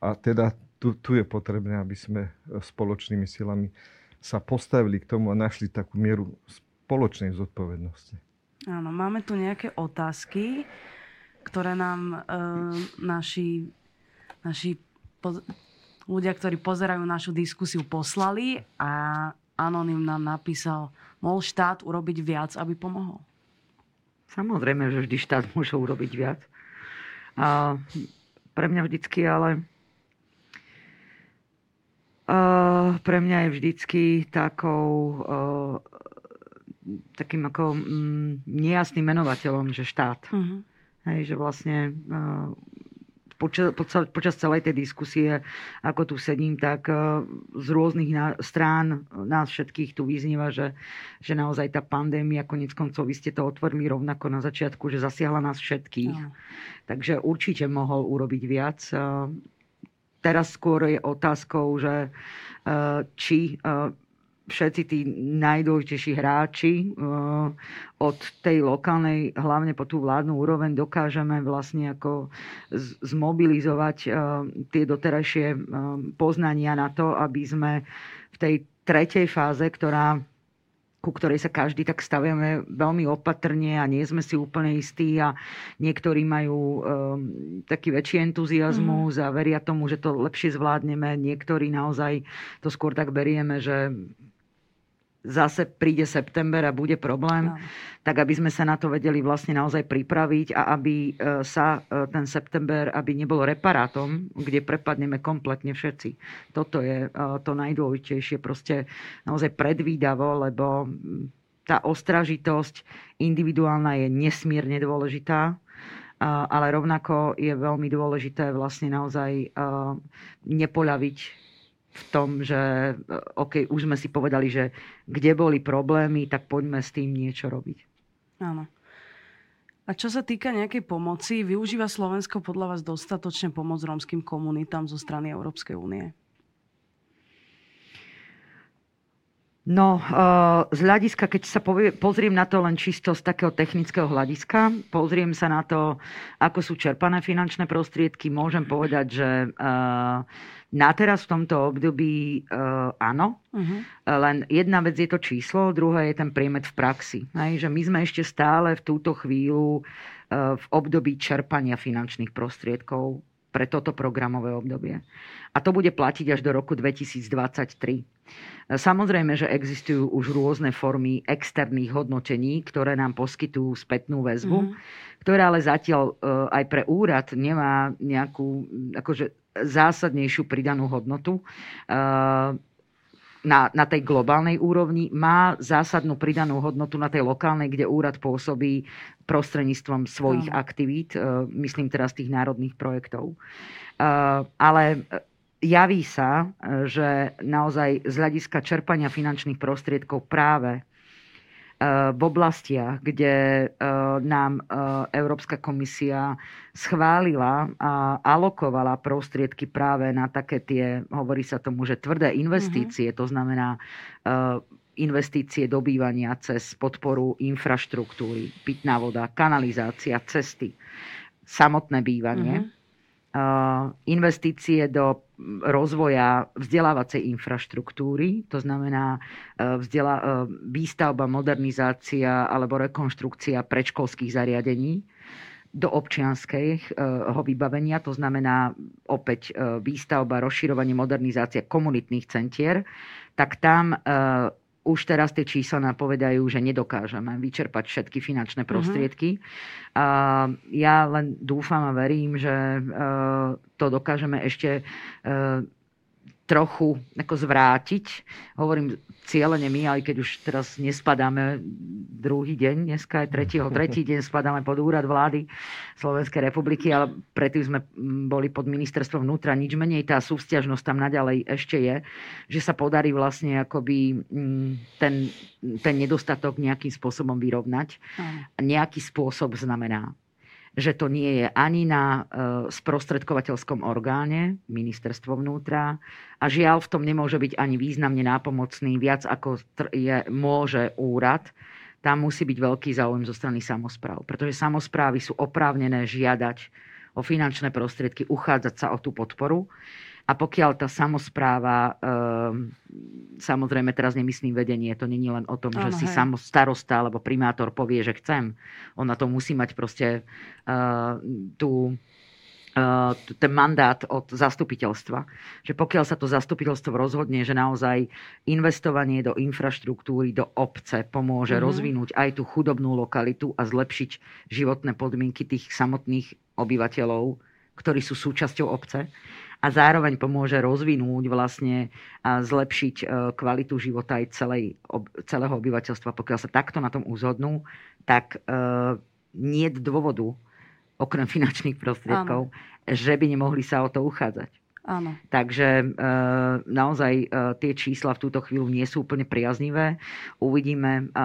A teda tu, tu je potrebné, aby sme spoločnými silami sa postavili k tomu a našli takú mieru spoločnej zodpovednosti. Áno, máme tu nejaké otázky, ktoré nám e, naši, naši po, ľudia, ktorí pozerajú našu diskusiu, poslali a Anonym nám napísal, mohol štát urobiť viac, aby pomohol? Samozrejme, že vždy štát <laughs> môže urobiť viac. A pre mňa vždycky ale uh, pre mňa je vždycky takou uh, takým ako mm, nejasným menovateľom, že štát. Uh-huh. Hej, že vlastne uh, počas, počas celej tej diskusie, ako tu sedím, tak uh, z rôznych na, strán nás všetkých tu vyznieva, že, že naozaj tá pandémia, konec koncov, vy ste to otvorili rovnako na začiatku, že zasiahla nás všetkých. Uh-huh. Takže určite mohol urobiť viac. Uh, teraz skôr je otázkou, že či všetci tí najdôležitejší hráči od tej lokálnej, hlavne po tú vládnu úroveň, dokážeme vlastne ako zmobilizovať tie doterajšie poznania na to, aby sme v tej tretej fáze, ktorá ku ktorej sa každý tak staviame veľmi opatrne a nie sme si úplne istí a niektorí majú um, taký väčší entuziasmus mm. a veria tomu, že to lepšie zvládneme. Niektorí naozaj to skôr tak berieme, že zase príde september a bude problém, no. tak aby sme sa na to vedeli vlastne naozaj pripraviť a aby e, sa e, ten september, aby nebol reparátom, kde prepadneme kompletne všetci. Toto je e, to najdôležitejšie, proste naozaj predvídavo, lebo tá ostražitosť individuálna je nesmierne dôležitá, ale rovnako je veľmi dôležité vlastne naozaj nepoľaviť v tom, že OK, už sme si povedali, že kde boli problémy, tak poďme s tým niečo robiť. Áno. A čo sa týka nejakej pomoci, využíva Slovensko podľa vás dostatočne pomoc rómskym komunitám zo strany Európskej únie? No, eh, z hľadiska, keď sa povie, pozriem na to len čisto z takého technického hľadiska, pozriem sa na to, ako sú čerpané finančné prostriedky, môžem povedať, že eh, na teraz v tomto období eh, áno, uh-huh. len jedna vec je to číslo, druhá je ten priemet v praxi. Hej, že my sme ešte stále v túto chvíľu v období čerpania finančných prostriedkov pre toto programové obdobie. A to bude platiť až do roku 2023. Samozrejme, že existujú už rôzne formy externých hodnotení, ktoré nám poskytujú spätnú väzbu, mm-hmm. ktorá ale zatiaľ e, aj pre úrad nemá nejakú akože, zásadnejšiu pridanú hodnotu. E, na, na tej globálnej úrovni, má zásadnú pridanú hodnotu na tej lokálnej, kde úrad pôsobí prostredníctvom svojich mm. aktivít, e, myslím teraz tých národných projektov. Ale javí sa, že naozaj z hľadiska čerpania finančných prostriedkov práve v oblastiach, kde e, nám Európska komisia schválila a alokovala prostriedky práve na také tie, hovorí sa tomu, že tvrdé investície, mm-hmm. to znamená investície do bývania cez podporu infraštruktúry, pitná voda, kanalizácia, cesty, samotné bývanie. Mm-hmm investície do rozvoja vzdelávacej infraštruktúry, to znamená e, vzdelá, e, výstavba, modernizácia alebo rekonštrukcia predškolských zariadení do občianského vybavenia, to znamená opäť e, výstavba, rozširovanie, modernizácia komunitných centier, tak tam už teraz tie čísla napovedajú, že nedokážeme vyčerpať všetky finančné mhm. prostriedky. Uh-huh. A ja len dúfam a verím, že to dokážeme ešte trochu ako zvrátiť. Hovorím cieľene my, aj keď už teraz nespadáme druhý deň, dneska je tretieho, tretí deň spadáme pod úrad vlády Slovenskej republiky, ale predtým sme boli pod ministerstvom vnútra. Nič menej tá súvzťažnosť tam naďalej ešte je, že sa podarí vlastne akoby ten, ten nedostatok nejakým spôsobom vyrovnať. Nejaký spôsob znamená že to nie je ani na e, sprostredkovateľskom orgáne, ministerstvo vnútra, a žiaľ v tom nemôže byť ani významne nápomocný, viac ako je, môže úrad. Tam musí byť veľký záujem zo strany samozpráv, pretože samozprávy sú oprávnené žiadať o finančné prostriedky, uchádzať sa o tú podporu. A pokiaľ tá samozpráva, e, samozrejme teraz nemyslím vedenie, to není len o tom, ano, že hej. si starosta alebo primátor povie, že chcem. Ona to musí mať proste e, tú ten mandát od zastupiteľstva. Že pokiaľ sa to zastupiteľstvo rozhodne, že naozaj investovanie do infraštruktúry, do obce pomôže mm-hmm. rozvinúť aj tú chudobnú lokalitu a zlepšiť životné podmienky tých samotných obyvateľov, ktorí sú súčasťou obce, a zároveň pomôže rozvinúť vlastne a zlepšiť e, kvalitu života aj celej, celého obyvateľstva. Pokiaľ sa takto na tom uzhodnú, tak e, nie dôvodu, okrem finančných prostriedkov, Áno. že by nemohli sa o to uchádzať. Áno. Takže e, naozaj e, tie čísla v túto chvíľu nie sú úplne priaznivé. Uvidíme, e,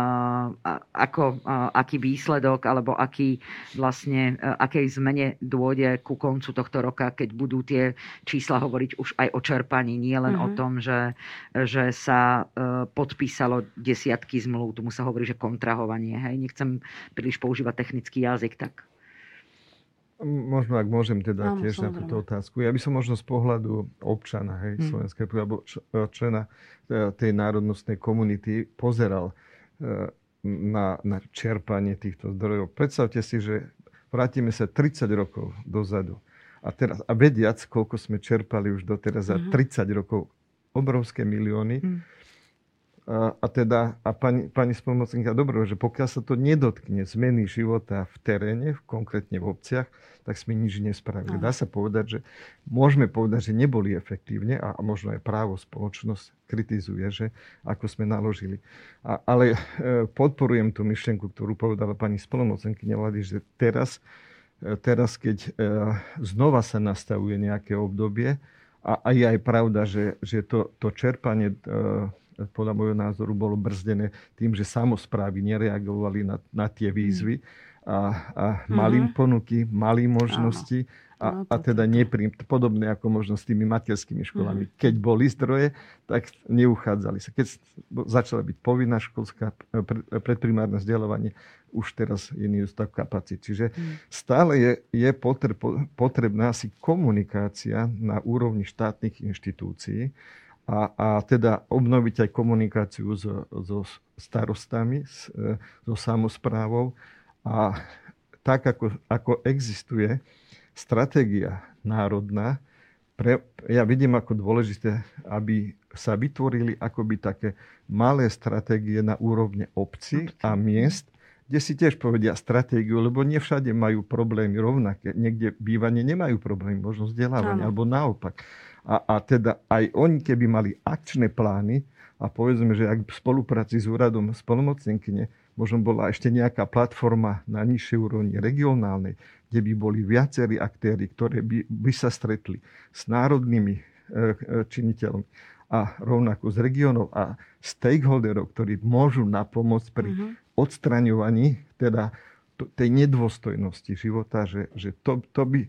ako, aký výsledok alebo aký vlastne, akej zmene dôjde ku koncu tohto roka, keď budú tie čísla hovoriť už aj o čerpaní, nie len mm-hmm. o mhm. tom, že, že sa podpísalo desiatky zmluv. Tu sa hovorí, že kontrahovanie. Hej? Nechcem príliš používať technický jazyk, tak Možno, ak môžem teda Áno, tiež samozrejme. na túto otázku. Ja by som možno z pohľadu občana hej, hmm. Slovenskej alebo člena e, tej národnostnej komunity pozeral e, na, na čerpanie týchto zdrojov. Predstavte si, že vrátime sa 30 rokov dozadu a, teraz, a vediac, koľko sme čerpali už doteraz za 30 mhm. rokov, obrovské milióny. Hmm a, a teda, a pani, pani spomocníka, dobro, že pokiaľ sa to nedotkne zmeny života v teréne, konkrétne v obciach, tak sme nič nespravili. Dá sa povedať, že môžeme povedať, že neboli efektívne a, a možno aj právo spoločnosť kritizuje, že ako sme naložili. A, ale e, podporujem tú myšlienku, ktorú povedala pani spolomocenkyňa vlády, že teraz, e, teraz keď e, znova sa nastavuje nejaké obdobie, a, a je aj pravda, že, že to, to čerpanie e, podľa môjho názoru bolo brzdené tým, že samozprávy nereagovali na, na tie mm. výzvy a, a mali mm-hmm. ponuky, mali možnosti a, a teda neprim, podobné ako možno s tými materskými školami. Mm. Keď boli zdroje, tak neuchádzali sa. Keď začala byť povinná školská predprimárne vzdelávanie, už teraz je nedostatok kapacít. Čiže mm. stále je, je potreb, potrebná asi komunikácia na úrovni štátnych inštitúcií, a, a teda obnoviť aj komunikáciu so, so starostami, e, so samozprávou. A tak, ako, ako existuje stratégia národná, pre, ja vidím ako dôležité, aby sa vytvorili akoby také malé stratégie na úrovne obci a miest, kde si tiež povedia stratégiu, lebo nie všade majú problémy rovnaké. Niekde bývanie nemajú problémy, možno vzdelávanie, alebo naopak. A, a teda aj oni, keby mali akčné plány a povedzme, že ak v spolupráci s úradom spolumocnenkyne možno bola ešte nejaká platforma na nižšej úrovni regionálnej, kde by boli viacerí aktéry, ktoré by, by sa stretli s národnými e, e, činiteľmi a rovnako z regionov a stakeholderov, ktorí môžu napomôcť pri mm-hmm. odstraňovaní teda tej nedôstojnosti života, že, že to, to by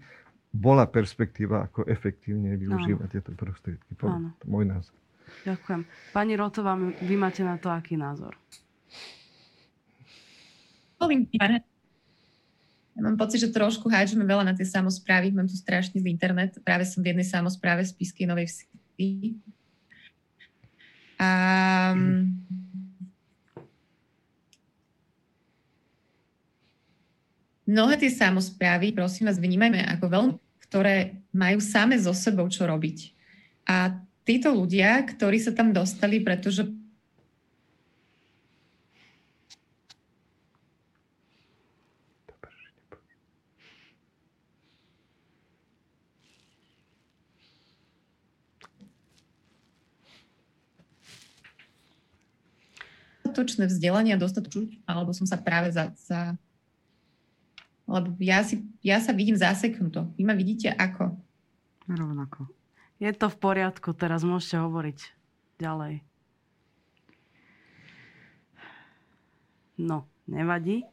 bola perspektíva, ako efektívne využívať Áno. tieto prostriedky. To je môj názor. Ďakujem. Pani Rotová, vy máte na to aký názor? Ja mám pocit, že trošku hádžeme veľa na tie samozprávy. Mám tu strašný zlý internet. Práve som v jednej samozpráve z Písky Novej Vsi. A mnohé tie samozprávy, prosím vás, vnímajme ako veľmi ktoré majú same so sebou čo robiť. A títo ľudia, ktorí sa tam dostali, pretože dostatočné vzdelanie a dostatočné, alebo som sa práve za, za lebo ja, si, ja sa vidím zaseknuto. Vy ma vidíte ako? Rovnako. Je to v poriadku, teraz môžete hovoriť ďalej. No, nevadí.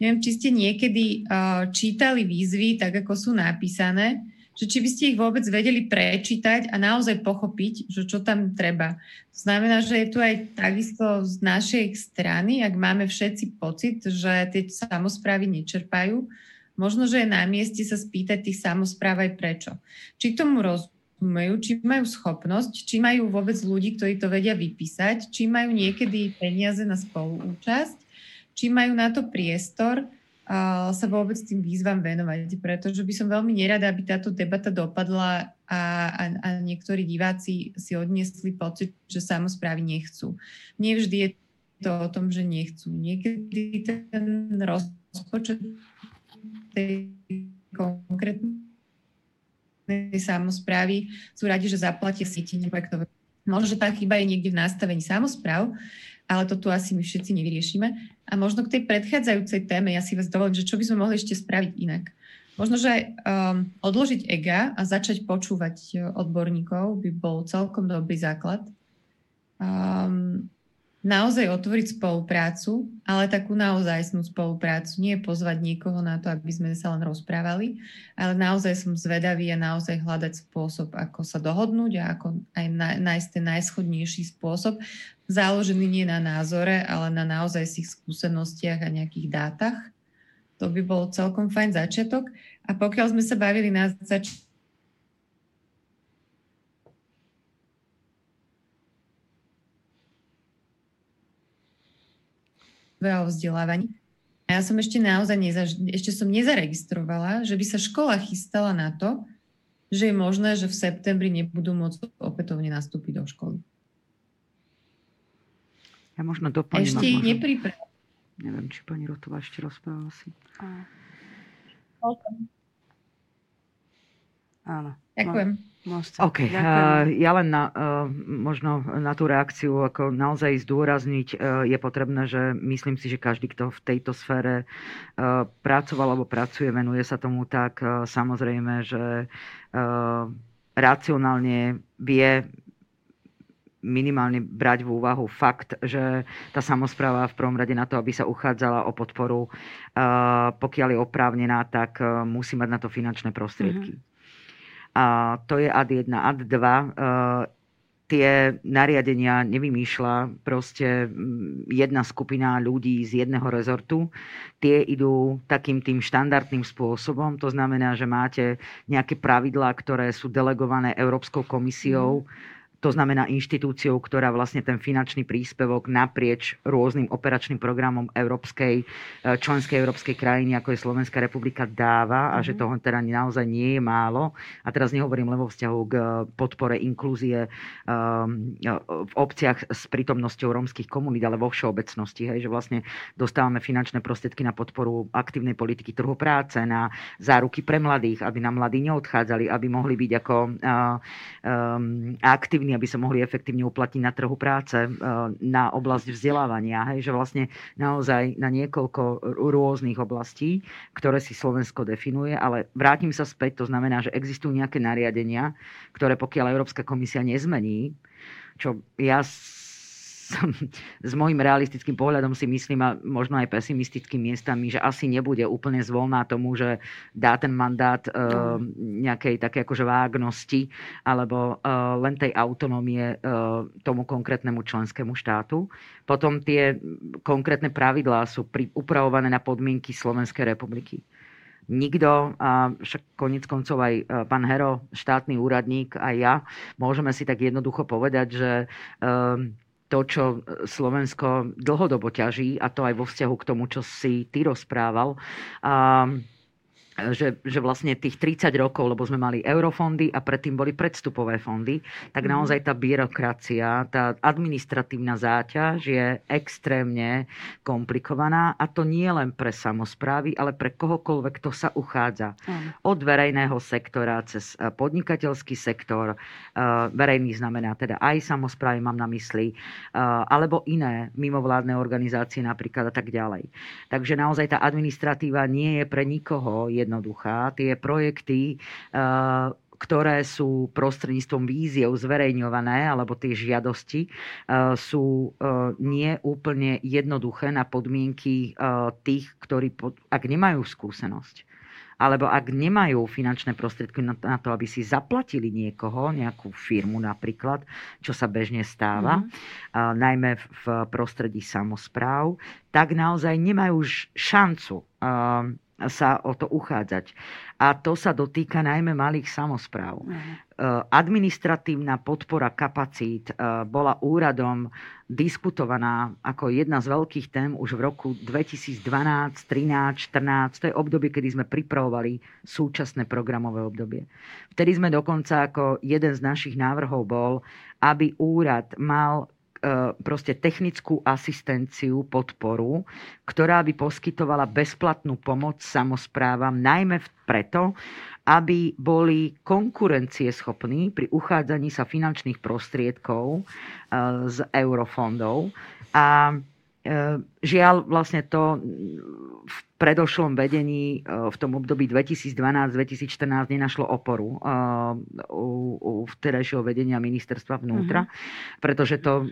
Neviem, či ste niekedy uh, čítali výzvy tak, ako sú napísané že či by ste ich vôbec vedeli prečítať a naozaj pochopiť, že čo tam treba. To znamená, že je tu aj takisto z našej strany, ak máme všetci pocit, že tie samozprávy nečerpajú, možno, že je na mieste sa spýtať tých samozpráv aj prečo. Či tomu rozumejú, či majú schopnosť, či majú vôbec ľudí, ktorí to vedia vypísať, či majú niekedy peniaze na spoluúčasť, či majú na to priestor, sa vôbec tým výzvam venovať, pretože by som veľmi nerada, aby táto debata dopadla a, a, a niektorí diváci si odniesli pocit, že samozprávy nechcú. Nevždy je to o tom, že nechcú. Niekedy ten rozpočet tej konkrétnej samozprávy sú radi, že zaplatia sietenie projektové. Možno, že tá chyba je niekde v nastavení samozpráv, ale to tu asi my všetci nevyriešime. A možno k tej predchádzajúcej téme, ja si vás dovolím, že čo by sme mohli ešte spraviť inak. možno, že um, odložiť ega a začať počúvať odborníkov by bol celkom dobrý základ. Um, naozaj otvoriť spoluprácu, ale takú naozajstnú spoluprácu. Nie pozvať niekoho na to, aby sme sa len rozprávali, ale naozaj som zvedavý a naozaj hľadať spôsob, ako sa dohodnúť a ako aj nájsť ten najschodnejší spôsob, založený nie na názore, ale na naozaj si skúsenostiach a nejakých dátach. To by bol celkom fajn začiatok. A pokiaľ sme sa bavili na začiatku o vzdelávaní. A ja som ešte naozaj neza, ešte som nezaregistrovala, že by sa škola chystala na to, že je možné, že v septembri nebudú môcť opätovne nastúpiť do školy. Ja možno doplním. Ešte ich nepripravila. Neviem, či pani Rotová ešte rozprávala si. Áno. Ďakujem. Môžete. OK, uh, ja len na, uh, možno na tú reakciu ako naozaj zdôrazniť uh, je potrebné, že myslím si, že každý, kto v tejto sfére pracoval alebo pracuje, venuje sa tomu tak, samozrejme, že racionálne vie minimálne brať v úvahu fakt, že tá samozpráva v prvom rade na to, aby sa uchádzala o podporu, pokiaľ je oprávnená, tak musí mať na to finančné prostriedky. Mm-hmm. A to je ad 1. Ad 2 e, tie nariadenia nevymýšľa proste mm, jedna skupina ľudí z jedného rezortu. Tie idú takým tým štandardným spôsobom. To znamená, že máte nejaké pravidlá, ktoré sú delegované Európskou komisiou. Mm to znamená inštitúciou, ktorá vlastne ten finančný príspevok naprieč rôznym operačným programom európskej, e, členskej európskej krajiny, ako je Slovenská republika, dáva a mm-hmm. že mhm. toho teda naozaj nie je málo. A teraz nehovorím len vo vzťahu k podpore inklúzie um, v obciach s prítomnosťou rómskych komunít, ale vo všeobecnosti, hej, že vlastne dostávame finančné prostriedky na podporu aktívnej politiky trhu práce, na záruky pre mladých, aby nám mladí neodchádzali, aby mohli byť ako um, aktívni aby sa mohli efektívne uplatniť na trhu práce, e, na oblasť vzdelávania. Hej, že vlastne naozaj na niekoľko rôznych oblastí, ktoré si Slovensko definuje, ale vrátim sa späť, to znamená, že existujú nejaké nariadenia, ktoré pokiaľ Európska komisia nezmení, čo ja s môjim realistickým pohľadom si myslím a možno aj pesimistickým miestami, že asi nebude úplne zvolná tomu, že dá ten mandát uh, nejakej také akože vágnosti alebo uh, len tej autonómie uh, tomu konkrétnemu členskému štátu. Potom tie konkrétne pravidlá sú pri, upravované na podmienky Slovenskej republiky nikto, a však konec koncov aj pán Hero, štátny úradník, aj ja, môžeme si tak jednoducho povedať, že um, to, čo Slovensko dlhodobo ťaží, a to aj vo vzťahu k tomu, čo si ty rozprával. A že, že vlastne tých 30 rokov, lebo sme mali eurofondy a predtým boli predstupové fondy, tak mhm. naozaj tá byrokracia, tá administratívna záťaž je extrémne komplikovaná a to nie len pre samozprávy, ale pre kohokoľvek, kto sa uchádza. Od verejného sektora cez eh, podnikateľský sektor, eh, verejný znamená teda aj samozprávy, mám na mysli, eh, alebo iné mimovládne organizácie napríklad a tak ďalej. Takže naozaj tá administratíva nie je pre nikoho jednoduchá. Tie projekty eh, ktoré sú prostredníctvom víziev zverejňované, alebo tie žiadosti, eh, sú eh, nie úplne jednoduché na podmienky tých, ktorí, ak nemajú skúsenosť, alebo ak nemajú finančné prostriedky na to, aby si zaplatili niekoho, nejakú firmu napríklad, čo sa bežne stáva, mm-hmm. najmä v prostredí samozpráv, tak naozaj nemajú šancu sa o to uchádzať. A to sa dotýka najmä malých samozpráv. Uh-huh. Administratívna podpora kapacít e, bola úradom diskutovaná ako jedna z veľkých tém už v roku 2012, 13, 14. To je obdobie, kedy sme pripravovali súčasné programové obdobie. Vtedy sme dokonca ako jeden z našich návrhov bol, aby úrad mal E, proste technickú asistenciu, podporu, ktorá by poskytovala bezplatnú pomoc samozprávam, najmä preto, aby boli konkurencieschopní pri uchádzaní sa finančných prostriedkov e, z eurofondov. A e, žiaľ, vlastne to v predošlom vedení e, v tom období 2012-2014 nenašlo oporu e, u, u vtedajšieho vedenia ministerstva vnútra, mm-hmm. pretože to,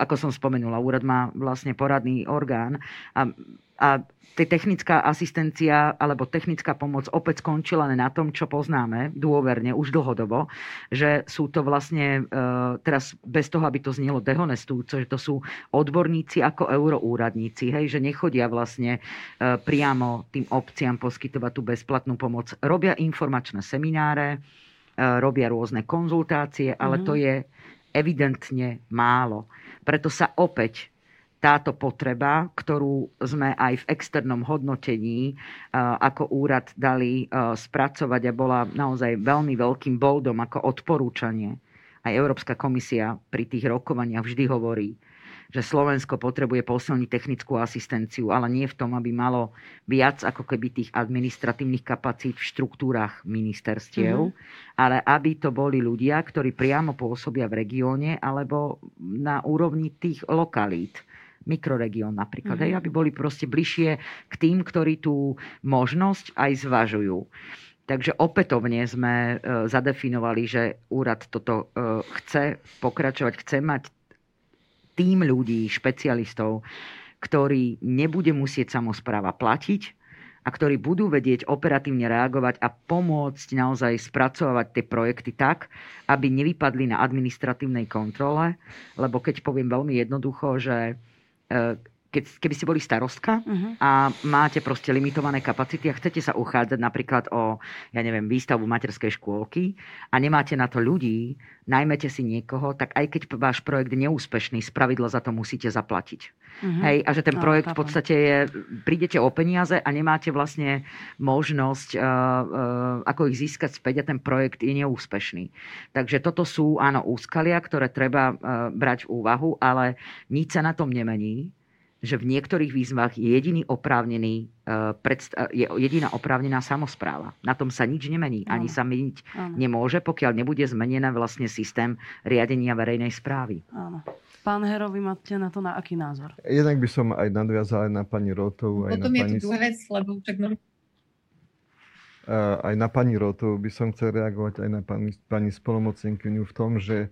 ako som spomenula, úrad má vlastne poradný orgán a, a technická asistencia alebo technická pomoc opäť skončila na tom, čo poznáme dôverne už dlhodobo, že sú to vlastne, e, teraz bez toho, aby to znelo dehonestujúco, že to sú odborníci ako euroúradníci, hej, že nechodia vlastne e, priamo tým obciam poskytovať tú bezplatnú pomoc. Robia informačné semináre, e, robia rôzne konzultácie, ale mm-hmm. to je evidentne málo. Preto sa opäť táto potreba, ktorú sme aj v externom hodnotení ako úrad dali spracovať a bola naozaj veľmi veľkým boldom ako odporúčanie. Aj Európska komisia pri tých rokovaniach vždy hovorí, že Slovensko potrebuje posilniť technickú asistenciu, ale nie v tom, aby malo viac ako keby tých administratívnych kapacít v štruktúrach ministerstiev, mm-hmm. ale aby to boli ľudia, ktorí priamo pôsobia v regióne alebo na úrovni tých lokalít mikroregión napríklad, mm-hmm. hej, aby boli proste bližšie k tým, ktorí tú možnosť aj zvažujú. Takže opätovne sme e, zadefinovali, že úrad toto e, chce pokračovať, chce mať tým ľudí, špecialistov, ktorí nebude musieť samozpráva platiť a ktorí budú vedieť operatívne reagovať a pomôcť naozaj spracovať tie projekty tak, aby nevypadli na administratívnej kontrole. Lebo keď poviem veľmi jednoducho, že E, keď, keby ste boli starostka uh-huh. a máte proste limitované kapacity a chcete sa uchádzať napríklad o, ja neviem, výstavbu materskej škôlky a nemáte na to ľudí, najmete si niekoho, tak aj keď váš projekt je neúspešný, spravidlo za to musíte zaplatiť. Uh-huh. Hej, a že ten no, projekt v podstate je, prídete o peniaze a nemáte vlastne možnosť, uh, uh, ako ich získať späť a ten projekt je neúspešný. Takže toto sú, áno, úskalia, ktoré treba uh, brať v úvahu, ale nič sa na tom nemení že v niektorých výzvach je jediný oprávnený, e, je jediná oprávnená samozpráva. Na tom sa nič nemení. Ani sa meniť nemôže, pokiaľ nebude zmenený vlastne systém riadenia verejnej správy. Áno. Pán Hero, vy máte na to na aký názor? Jednak by som aj nadviazal aj na pani Rotovú. Aj Potom na je pani... tu vec, lebo však aj na pani Rotovú by som chcel reagovať aj na pani, pani spolomocnenkyňu v tom, že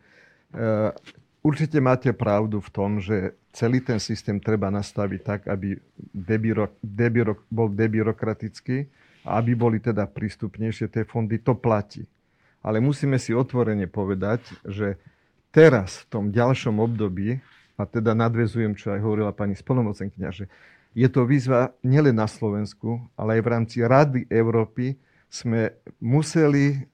e, Určite máte pravdu v tom, že celý ten systém treba nastaviť tak, aby debyro, debyro, bol debyrokratický a aby boli teda prístupnejšie tie fondy. To platí. Ale musíme si otvorene povedať, že teraz v tom ďalšom období, a teda nadvezujem, čo aj hovorila pani spolnomocenkyňa, že je to výzva nielen na Slovensku, ale aj v rámci Rady Európy sme museli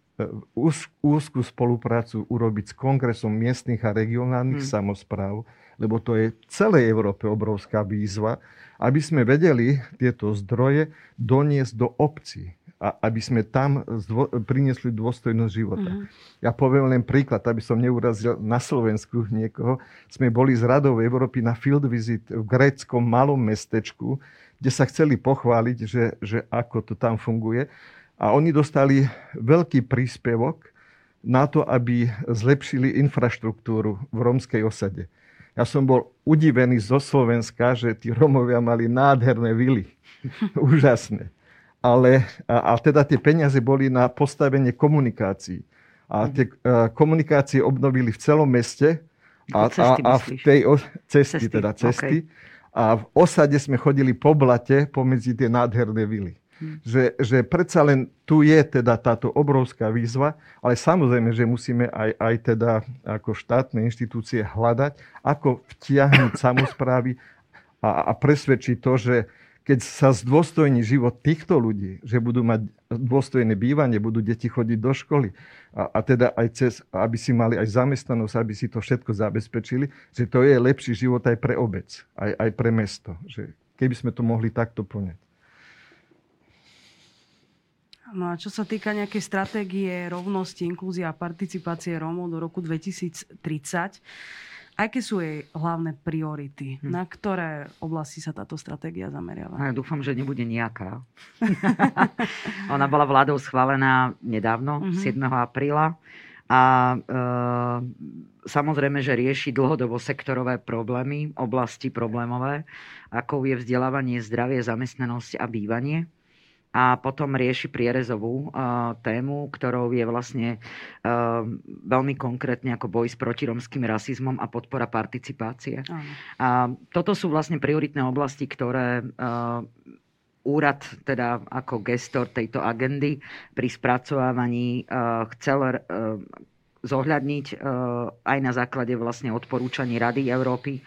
úzkú spoluprácu urobiť s Kongresom miestnych a regionálnych hmm. samozpráv, lebo to je celej Európe obrovská výzva, aby sme vedeli tieto zdroje doniesť do obcí a aby sme tam zdvo- priniesli dôstojnosť života. Hmm. Ja poviem len príklad, aby som neurazil na Slovensku niekoho. Sme boli z Radou Európy na field visit v gréckom malom mestečku, kde sa chceli pochváliť, že, že ako to tam funguje. A oni dostali veľký príspevok na to, aby zlepšili infraštruktúru v rómskej osade. Ja som bol udivený zo Slovenska, že tí Romovia mali nádherné vily. <laughs> Úžasné. Ale, a, a teda tie peniaze boli na postavenie komunikácií. A tie a, komunikácie obnovili v celom meste a, a, a v tej o, cesty, cesty, teda cesty. Okay. A v osade sme chodili po blate pomedzi tie nádherné vily. Že, že predsa len tu je teda táto obrovská výzva, ale samozrejme, že musíme aj, aj teda ako štátne inštitúcie hľadať, ako vtiahnuť <coughs> samozprávy a, a presvedčiť to, že keď sa zdôstojní život týchto ľudí, že budú mať dôstojné bývanie, budú deti chodiť do školy a, a teda aj cez, aby si mali aj zamestnanosť, aby si to všetko zabezpečili, že to je lepší život aj pre obec, aj, aj pre mesto. Že keby sme to mohli takto poňať. No a čo sa týka nejakej stratégie rovnosti, inklúzia a participácie Rómov do roku 2030, aké sú jej hlavné priority? Hm. Na ktoré oblasti sa táto stratégia zameriava? Ja dúfam, že nebude nejaká. <laughs> Ona bola vládou schválená nedávno. Mhm. 7. apríla. A e, samozrejme, že rieši dlhodobo sektorové problémy, oblasti problémové, ako je vzdelávanie, zdravie, zamestnanosť a bývanie a potom rieši prierezovú uh, tému, ktorou je vlastne uh, veľmi konkrétne ako boj s protiromským rasizmom a podpora participácie. A toto sú vlastne prioritné oblasti, ktoré uh, úrad teda ako gestor tejto agendy pri spracovávaní chcel zohľadniť aj na základe vlastne odporúčaní Rady Európy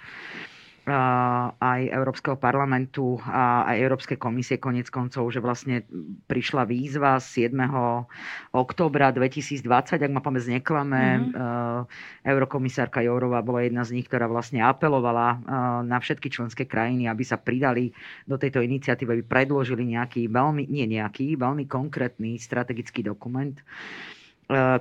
aj Európskeho parlamentu a aj Európskej komisie konec koncov, že vlastne prišla výzva 7. októbra 2020, ak ma pamäť neklame, mm-hmm. eurokomisárka Jourová bola jedna z nich, ktorá vlastne apelovala na všetky členské krajiny, aby sa pridali do tejto iniciatívy, aby predložili nejaký veľmi, nie nejaký, veľmi konkrétny strategický dokument,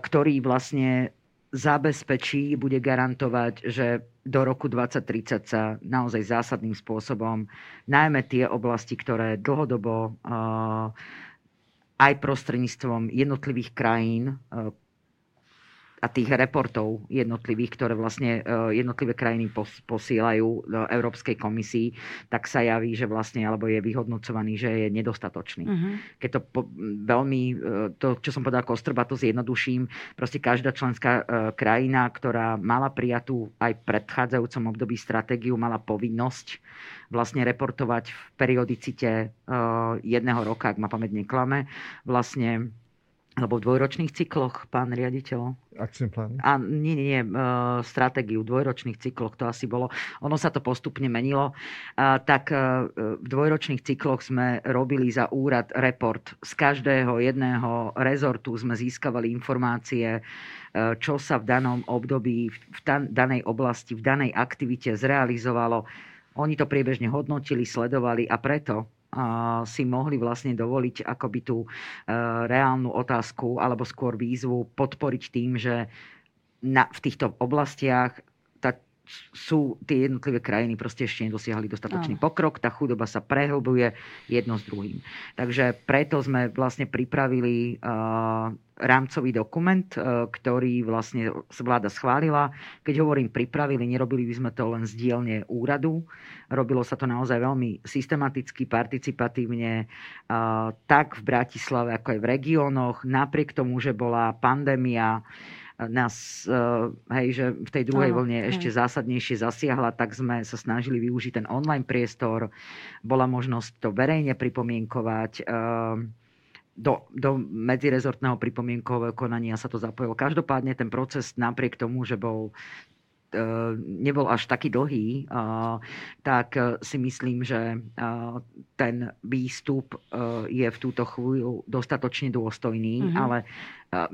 ktorý vlastne zabezpečí, bude garantovať, že do roku 2030 sa naozaj zásadným spôsobom najmä tie oblasti, ktoré dlhodobo uh, aj prostredníctvom jednotlivých krajín uh, a tých reportov jednotlivých, ktoré vlastne e, jednotlivé krajiny posielajú do Európskej komisii, tak sa javí, že vlastne, alebo je vyhodnocovaný, že je nedostatočný. Uh-huh. Keď to po, veľmi, e, to, čo som povedal Kostrba, to zjednoduším, proste každá členská e, krajina, ktorá mala prijatú aj v predchádzajúcom období stratégiu, mala povinnosť vlastne reportovať v periodicite jedného roka, ak ma pamäť neklame, vlastne alebo v dvojročných cykloch, pán riaditeľ? Akčné plány? A, nie, nie, nie, e, stratégiu v dvojročných cykloch, to asi bolo. Ono sa to postupne menilo. A, tak e, v dvojročných cykloch sme robili za úrad report. Z každého jedného rezortu sme získavali informácie, e, čo sa v danom období, v danej oblasti, v danej aktivite zrealizovalo. Oni to priebežne hodnotili, sledovali a preto si mohli vlastne dovoliť akoby tú e, reálnu otázku alebo skôr výzvu podporiť tým, že na, v týchto oblastiach sú tie jednotlivé krajiny proste ešte nedosiahli dostatočný Áno. pokrok, tá chudoba sa prehlbuje jedno s druhým. Takže preto sme vlastne pripravili uh, rámcový dokument, uh, ktorý vlastne vláda schválila. Keď hovorím pripravili, nerobili by sme to len z dielne úradu, Robilo sa to naozaj veľmi systematicky, participatívne, tak v Bratislave, ako aj v regiónoch. Napriek tomu, že bola pandémia, nás, e, hej, že v tej druhej vlne ešte zásadnejšie zasiahla, tak sme sa snažili využiť ten online priestor. Bola možnosť to verejne pripomienkovať. E, do, do medzirezortného pripomienkového konania sa to zapojilo. Každopádne ten proces napriek tomu, že bol nebol až taký dlhý, tak e, si myslím, že e, ten výstup je v túto chvíľu dostatočne dôstojný, mm-hmm. ale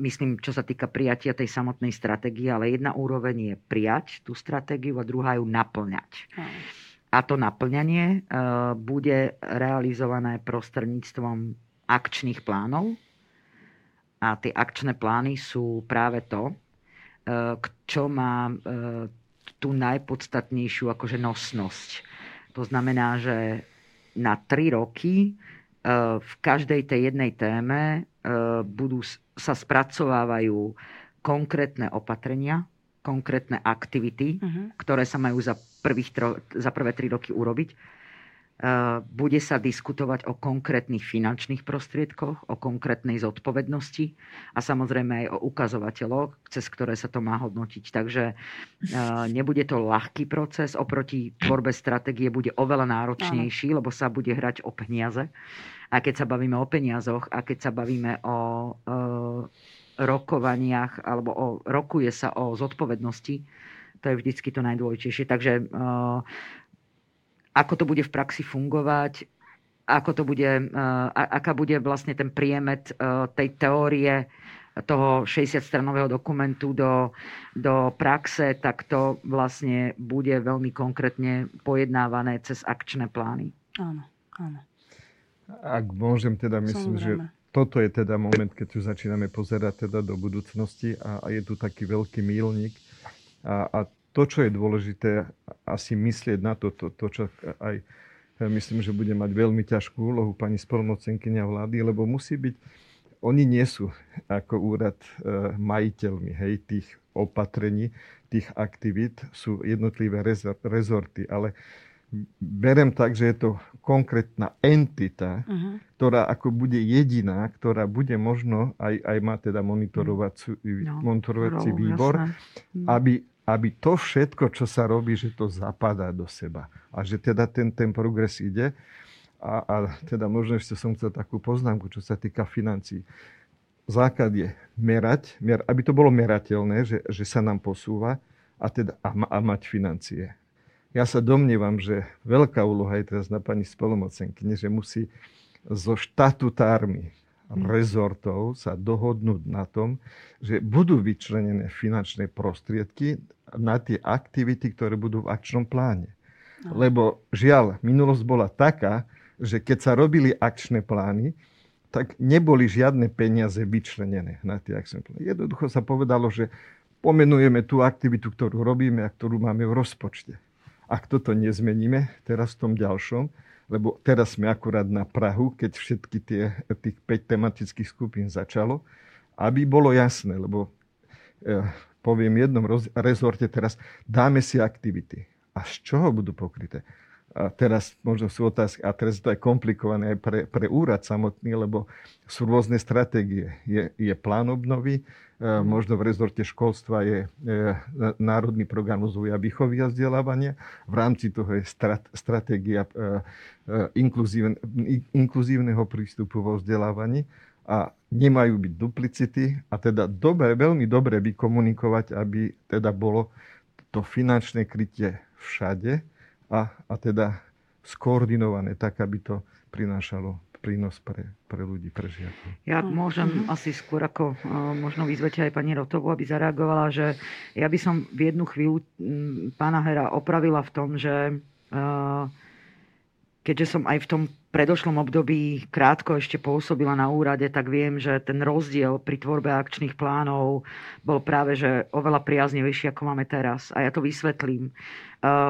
myslím, čo sa týka prijatia tej samotnej stratégie, ale jedna úroveň je prijať tú stratégiu a druhá ju naplňať. Mm. A to naplňanie bude realizované prostredníctvom akčných plánov. A tie akčné plány sú práve to, čo má e, tú najpodstatnejšiu akože nosnosť. To znamená, že na tri roky e, v každej tej jednej téme budú, sa spracovávajú konkrétne opatrenia, konkrétne aktivity, uh-huh. ktoré sa majú za, prvých tro, za prvé tri roky urobiť Eh, bude sa diskutovať o konkrétnych finančných prostriedkoch, o konkrétnej zodpovednosti a samozrejme aj o ukazovateľoch, cez ktoré sa to má hodnotiť. Takže eh, nebude to ľahký proces, oproti tvorbe stratégie bude oveľa náročnejší, lebo sa bude hrať o peniaze. A keď sa bavíme o peniazoch a keď sa bavíme o eh, rokovaniach alebo o, rokuje sa o zodpovednosti, to je vždycky to najdôležitejšie. Takže ako to bude v praxi fungovať, ako to bude, uh, aká bude vlastne ten priemet uh, tej teórie toho 60-stranového dokumentu do, do praxe, tak to vlastne bude veľmi konkrétne pojednávané cez akčné plány. Áno, áno. Ak môžem teda, myslím, Samozrejme. že toto je teda moment, keď tu začíname pozerať teda do budúcnosti a, a je tu taký veľký mílnik. A, a to, čo je dôležité, asi myslieť na to, to, to čo aj myslím, že bude mať veľmi ťažkú úlohu pani spolnocenkynia vlády, lebo musí byť oni nie sú ako úrad e, majiteľmi hej, tých opatrení, tých aktivít, sú jednotlivé rezorty, ale berem tak, že je to konkrétna entita, uh-huh. ktorá ako bude jediná, ktorá bude možno, aj, aj má teda monitorovací, no, monitorovací rov, výbor, jasné. aby, aby to všetko, čo sa robí, že to zapadá do seba. A že teda ten, ten progres ide. A, a teda možno ešte som chcel takú poznámku, čo sa týka financií. Základ je merať, mer, aby to bolo merateľné, že, že sa nám posúva a, teda, a, a mať financie. Ja sa domnievam, že veľká úloha je teraz na pani spolomocenky, že musí so štatutármi. Rezortov sa dohodnúť na tom, že budú vyčlenené finančné prostriedky na tie aktivity, ktoré budú v akčnom pláne. Lebo žiaľ, minulosť bola taká, že keď sa robili akčné plány, tak neboli žiadne peniaze vyčlenené na tie akčné plány. Jednoducho sa povedalo, že pomenujeme tú aktivitu, ktorú robíme a ktorú máme v rozpočte. Ak toto nezmeníme teraz v tom ďalšom, lebo teraz sme akurát na Prahu, keď všetky tie, tých 5 tematických skupín začalo, aby bolo jasné, lebo eh, poviem jednom rezorte teraz, dáme si aktivity. A z čoho budú pokryté? A teraz možno sú otázky, a teraz to je komplikované aj pre, pre úrad samotný, lebo sú rôzne stratégie. Je, je plán obnovy, e, mhm. možno v rezorte školstva je e, Národný program rozvoja výchovy a vzdelávania. V rámci toho je strat, stratégia e, inkluzívne, inkluzívneho prístupu vo vzdelávaní a nemajú byť duplicity a teda dobre, veľmi dobre vykomunikovať, aby teda bolo to finančné krytie všade, a, a teda skoordinované tak, aby to prinášalo prínos pre, pre ľudí, pre žiakov. Ja môžem mm-hmm. asi skôr ako uh, možno vyzvete aj pani Rotovu, aby zareagovala, že ja by som v jednu chvíľu pána Hera opravila v tom, že uh, keďže som aj v tom predošlom období krátko ešte pôsobila na úrade, tak viem, že ten rozdiel pri tvorbe akčných plánov bol práve že oveľa priaznevejší, ako máme teraz. A ja to vysvetlím.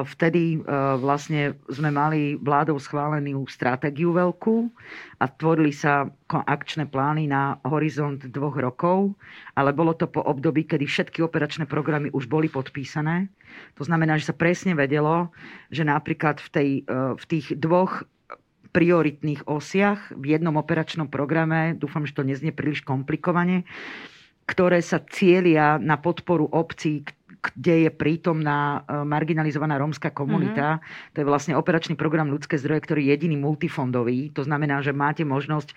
Vtedy vlastne sme mali vládou schválenú stratégiu veľkú a tvorili sa akčné plány na horizont dvoch rokov, ale bolo to po období, kedy všetky operačné programy už boli podpísané. To znamená, že sa presne vedelo, že napríklad v, tej, v tých dvoch prioritných osiach v jednom operačnom programe, dúfam, že to neznie príliš komplikovane, ktoré sa cieľia na podporu obcí, kde je prítomná e, marginalizovaná rómska komunita. Mm-hmm. To je vlastne operačný program ľudské zdroje, ktorý je jediný multifondový. To znamená, že máte možnosť e,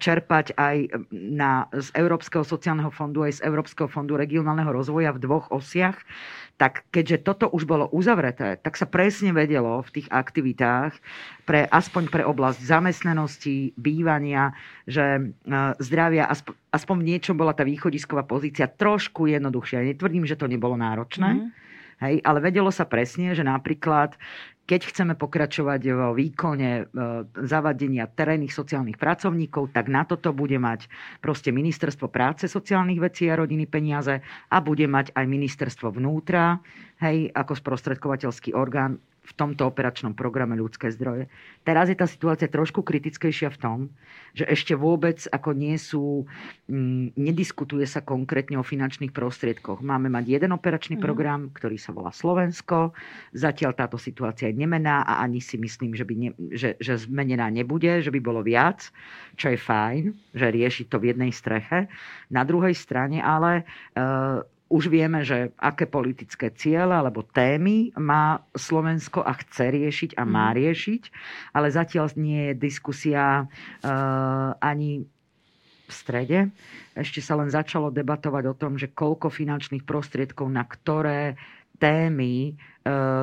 čerpať aj na, z Európskeho sociálneho fondu, aj z Európskeho fondu regionálneho rozvoja v dvoch osiach tak keďže toto už bolo uzavreté, tak sa presne vedelo v tých aktivitách, pre, aspoň pre oblasť zamestnanosti, bývania, že e, zdravia, aspoň, aspoň v niečom bola tá východisková pozícia trošku jednoduchšia. Netvrdím, že to nebolo náročné, mm. hej, ale vedelo sa presne, že napríklad keď chceme pokračovať v výkone e, zavadenia terénnych sociálnych pracovníkov, tak na toto bude mať proste Ministerstvo práce, sociálnych vecí a rodiny peniaze a bude mať aj Ministerstvo vnútra, hej, ako sprostredkovateľský orgán v tomto operačnom programe ľudské zdroje. Teraz je tá situácia trošku kritickejšia v tom, že ešte vôbec ako nie sú, mm, nediskutuje sa konkrétne o finančných prostriedkoch. Máme mať jeden operačný mm. program, ktorý sa volá Slovensko. Zatiaľ táto situácia je nemená a ani si myslím, že, by ne, že, že zmenená nebude, že by bolo viac, čo je fajn, že rieši to v jednej streche. Na druhej strane ale uh, už vieme, že aké politické ciele alebo témy má Slovensko a chce riešiť a má mhm. riešiť, ale zatiaľ nie je diskusia uh, ani v strede. Ešte sa len začalo debatovať o tom, že koľko finančných prostriedkov na ktoré témy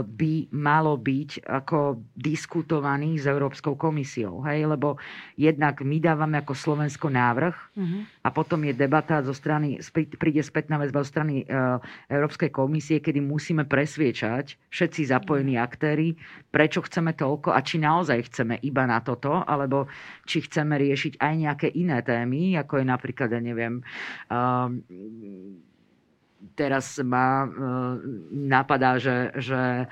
by malo byť ako diskutovaný s Európskou komisiou. Hej? Lebo jednak my dávame ako Slovensko návrh uh-huh. a potom je debata zo strany, príde spätná väzba zo strany uh, Európskej komisie, kedy musíme presviečať všetci zapojení uh-huh. aktéry, prečo chceme toľko a či naozaj chceme iba na toto, alebo či chceme riešiť aj nejaké iné témy, ako je napríklad, ja neviem, uh, teraz ma napadá, že, že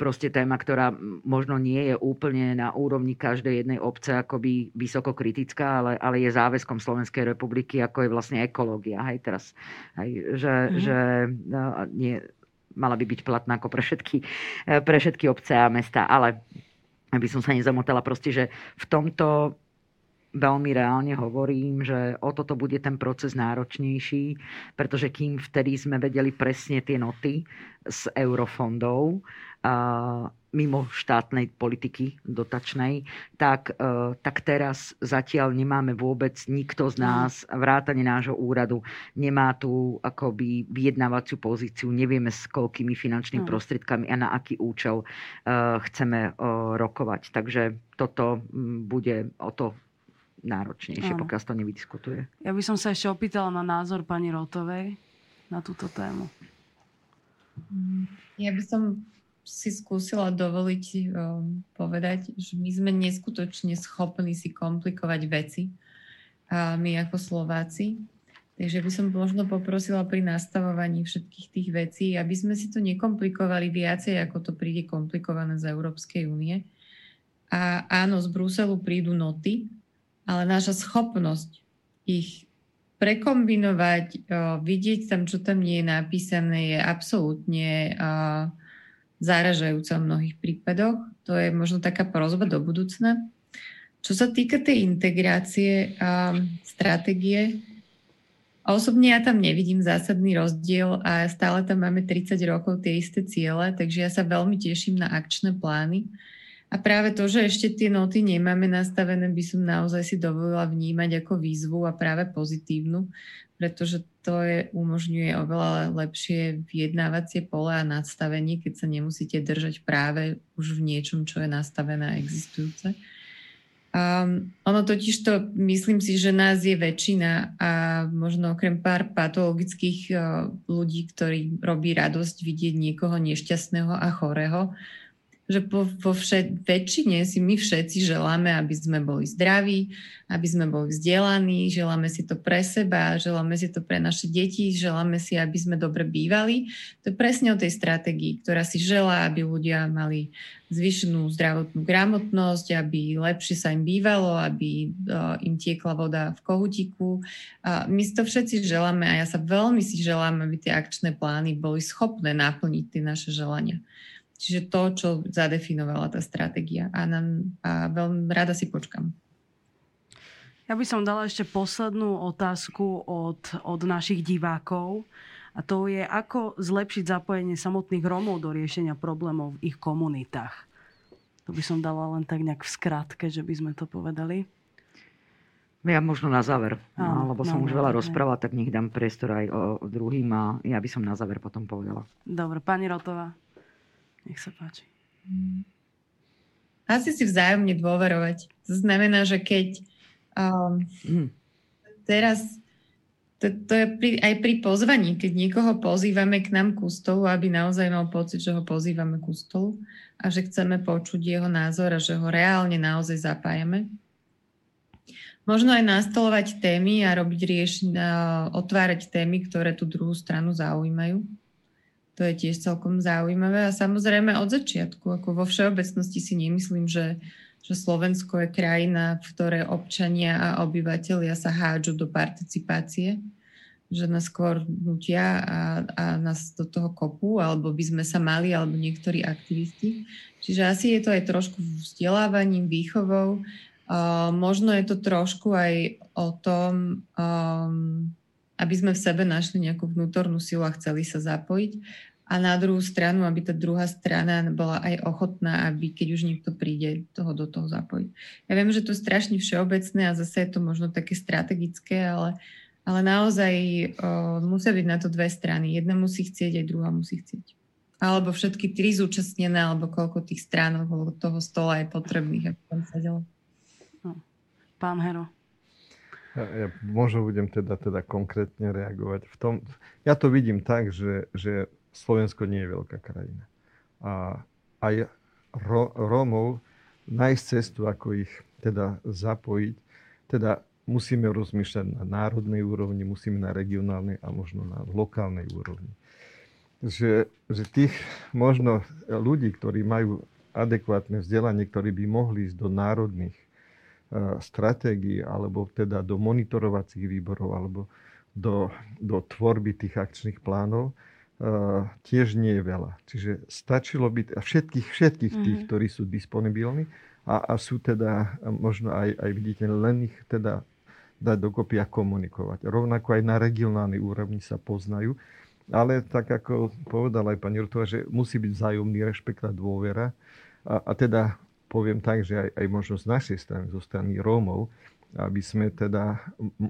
proste téma, ktorá možno nie je úplne na úrovni každej jednej obce akoby vysoko kritická, ale, ale je záväzkom Slovenskej republiky, ako je vlastne ekológia. Hej, teraz, hej, že, mm-hmm. že nie, mala by byť platná ako pre všetky, pre všetky obce a mesta, ale aby som sa nezamotala proste, že v tomto veľmi reálne hovorím, že o toto bude ten proces náročnejší, pretože kým vtedy sme vedeli presne tie noty z eurofondov, mimo štátnej politiky dotačnej, tak, e, tak teraz zatiaľ nemáme vôbec nikto z nás, vrátane nášho úradu, nemá tú akoby vyjednávaciu pozíciu, nevieme s koľkými finančnými prostriedkami a na aký účel e, chceme e, rokovať. Takže toto bude o to náročnejšie, pokiaľ to nevydiskutuje. Ja by som sa ešte opýtala na názor pani Rotovej na túto tému. Ja by som si skúsila dovoliť um, povedať, že my sme neskutočne schopní si komplikovať veci, a my ako Slováci. Takže by som možno poprosila pri nastavovaní všetkých tých vecí, aby sme si to nekomplikovali viacej, ako to príde komplikované z Európskej únie. A áno, z Bruselu prídu noty, ale naša schopnosť ich prekombinovať, vidieť tam, čo tam nie je napísané, je absolútne záražajúca v mnohých prípadoch. To je možno taká prozba do budúcna. Čo sa týka tej integrácie a stratégie, osobne ja tam nevidím zásadný rozdiel a stále tam máme 30 rokov tie isté ciele, takže ja sa veľmi teším na akčné plány. A práve to, že ešte tie noty nemáme nastavené, by som naozaj si dovolila vnímať ako výzvu a práve pozitívnu, pretože to je, umožňuje oveľa lepšie vyjednávacie pole a nadstavenie, keď sa nemusíte držať práve už v niečom, čo je nastavené a existujúce. Um, ono totiž to, myslím si, že nás je väčšina a možno okrem pár patologických uh, ľudí, ktorí robí radosť vidieť niekoho nešťastného a chorého, že po, po všet, väčšine si my všetci želáme, aby sme boli zdraví, aby sme boli vzdelaní, želáme si to pre seba, želáme si to pre naše deti, želáme si, aby sme dobre bývali. To je presne o tej stratégii, ktorá si želá, aby ľudia mali zvyšenú zdravotnú gramotnosť, aby lepšie sa im bývalo, aby uh, im tiekla voda v kohutiku. Uh, my to všetci želáme a ja sa veľmi si želám, aby tie akčné plány boli schopné naplniť tie naše želania. Čiže to, čo zadefinovala tá stratégia. A, nám, a veľmi rada si počkam. Ja by som dala ešte poslednú otázku od, od našich divákov. A to je, ako zlepšiť zapojenie samotných Rómov do riešenia problémov v ich komunitách. To by som dala len tak nejak v skratke, že by sme to povedali. Ja možno na záver, no, lebo som no, už veľa rozprával, tak nech dám priestor aj o, o druhým a ja by som na záver potom povedala. Dobre, pani Rotová. Nech sa páči. Asi si vzájomne dôverovať. To znamená, že keď um, mm. teraz to, to je pri, aj pri pozvaní, keď niekoho pozývame k nám ku stolu, aby naozaj mal pocit, že ho pozývame ku stolu a že chceme počuť jeho názor a že ho reálne naozaj zapájame. Možno aj nastolovať témy a robiť rieš, otvárať témy, ktoré tú druhú stranu zaujímajú. To je tiež celkom zaujímavé a samozrejme od začiatku, ako vo všeobecnosti si nemyslím, že, že Slovensko je krajina, v ktorej občania a obyvateľia sa hádžu do participácie, že nás skôr nutia a, a nás do toho kopú, alebo by sme sa mali, alebo niektorí aktivisti. Čiže asi je to aj trošku vzdelávaním, výchovou. Uh, možno je to trošku aj o tom, um, aby sme v sebe našli nejakú vnútornú silu a chceli sa zapojiť. A na druhú stranu, aby tá druhá strana bola aj ochotná, aby keď už niekto príde, toho do toho zapojiť. Ja viem, že to je strašne všeobecné a zase je to možno také strategické, ale, ale naozaj o, musia byť na to dve strany. Jedna musí chcieť, aj druhá musí chcieť. Alebo všetky tri zúčastnené, alebo koľko tých strán okolo toho stola je potrebných, aby tam sedelo. No. Pán Hero. Ja, ja možno budem teda, teda konkrétne reagovať. V tom, ja to vidím tak, že, že Slovensko nie je veľká krajina. A aj Ro, Rómov nájsť cestu, ako ich teda zapojiť, teda musíme rozmýšľať na národnej úrovni, musíme na regionálnej a možno na lokálnej úrovni. Že, že tých možno ľudí, ktorí majú adekvátne vzdelanie, ktorí by mohli ísť do národných uh, stratégií alebo teda do monitorovacích výborov alebo do, do tvorby tých akčných plánov, tiež nie je veľa. Čiže stačilo byť všetkých, všetkých tých, mm-hmm. ktorí sú disponibilní a, a sú teda možno aj, aj vidíte, len ich teda dať dokopy a komunikovať. Rovnako aj na regionálnej úrovni sa poznajú, ale tak ako povedala aj pani Rutová, že musí byť vzájomný rešpekt a dôvera. A, a teda poviem tak, že aj, aj možno z našej strany, zo strany Rómov, aby sme teda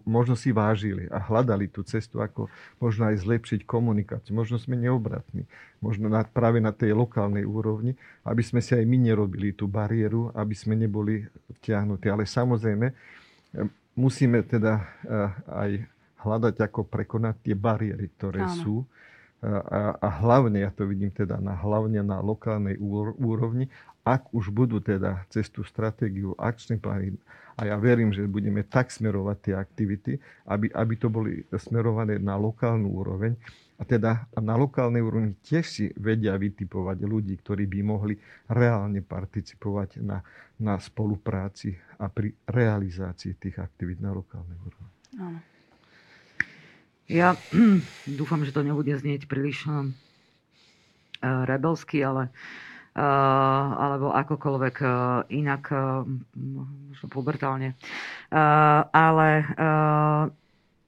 možno si vážili a hľadali tú cestu, ako možno aj zlepšiť komunikáciu. Možno sme neobratní, možno na, práve na tej lokálnej úrovni, aby sme si aj my nerobili tú bariéru, aby sme neboli vtiahnutí. Ale samozrejme, musíme teda eh, aj hľadať, ako prekonať tie bariéry, ktoré Áno. sú. A, a hlavne, ja to vidím teda na, hlavne na lokálnej úrovni, ak už budú teda cez tú stratégiu akčné plány, a ja verím, že budeme tak smerovať tie aktivity, aby, aby to boli smerované na lokálnu úroveň, a teda na lokálnej úrovni tiež si vedia vytipovať ľudí, ktorí by mohli reálne participovať na, na spolupráci a pri realizácii tých aktivít na lokálnej úrovni. Áno. Ja <clears throat> dúfam, že to nebude znieť príliš uh, rebelsky, ale uh, alebo akokoľvek uh, inak, uh, možno pubertálne. Uh, ale uh,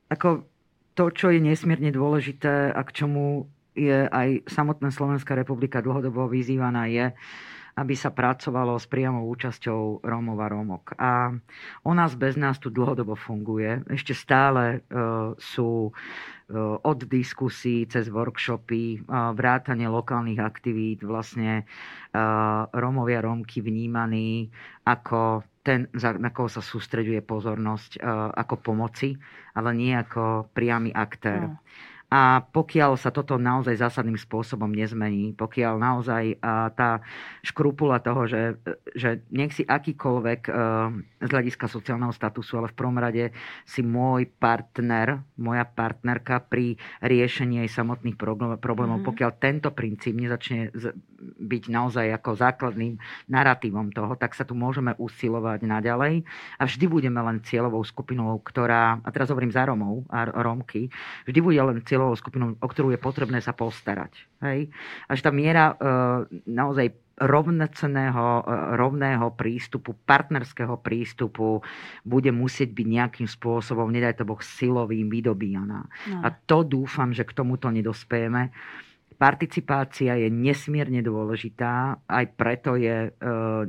ako to, čo je nesmierne dôležité a k čomu je aj samotná Slovenská republika dlhodobo vyzývaná, je, aby sa pracovalo s priamou účasťou Rómov a Rómok. A u nás bez nás tu dlhodobo funguje. Ešte stále uh, sú uh, od diskusí cez workshopy, uh, vrátanie lokálnych aktivít vlastne Rómovia Rómky vnímaní ako ten, na koho sa sústreďuje pozornosť ako pomoci, ale nie ako priamy aktér. No. A pokiaľ sa toto naozaj zásadným spôsobom nezmení, pokiaľ naozaj tá škrupula toho, že, že nech si akýkoľvek e, z hľadiska sociálneho statusu, ale v prvom rade si môj partner, moja partnerka pri riešení aj samotných problémov, mm-hmm. pokiaľ tento princíp nezačne byť naozaj ako základným narratívom toho, tak sa tu môžeme usilovať naďalej a vždy budeme len cieľovou skupinou, ktorá, a teraz hovorím za Romov a Romky, vždy bude len cieľovou cieľovou skupinou, o ktorú je potrebné sa postarať. Hej? A že tá miera e, naozaj rovnoceného, e, rovného prístupu, partnerského prístupu bude musieť byť nejakým spôsobom, nedaj to Boh, silovým vydobíjaná. No. A to dúfam, že k tomuto nedospejeme. Participácia je nesmierne dôležitá, aj preto je e,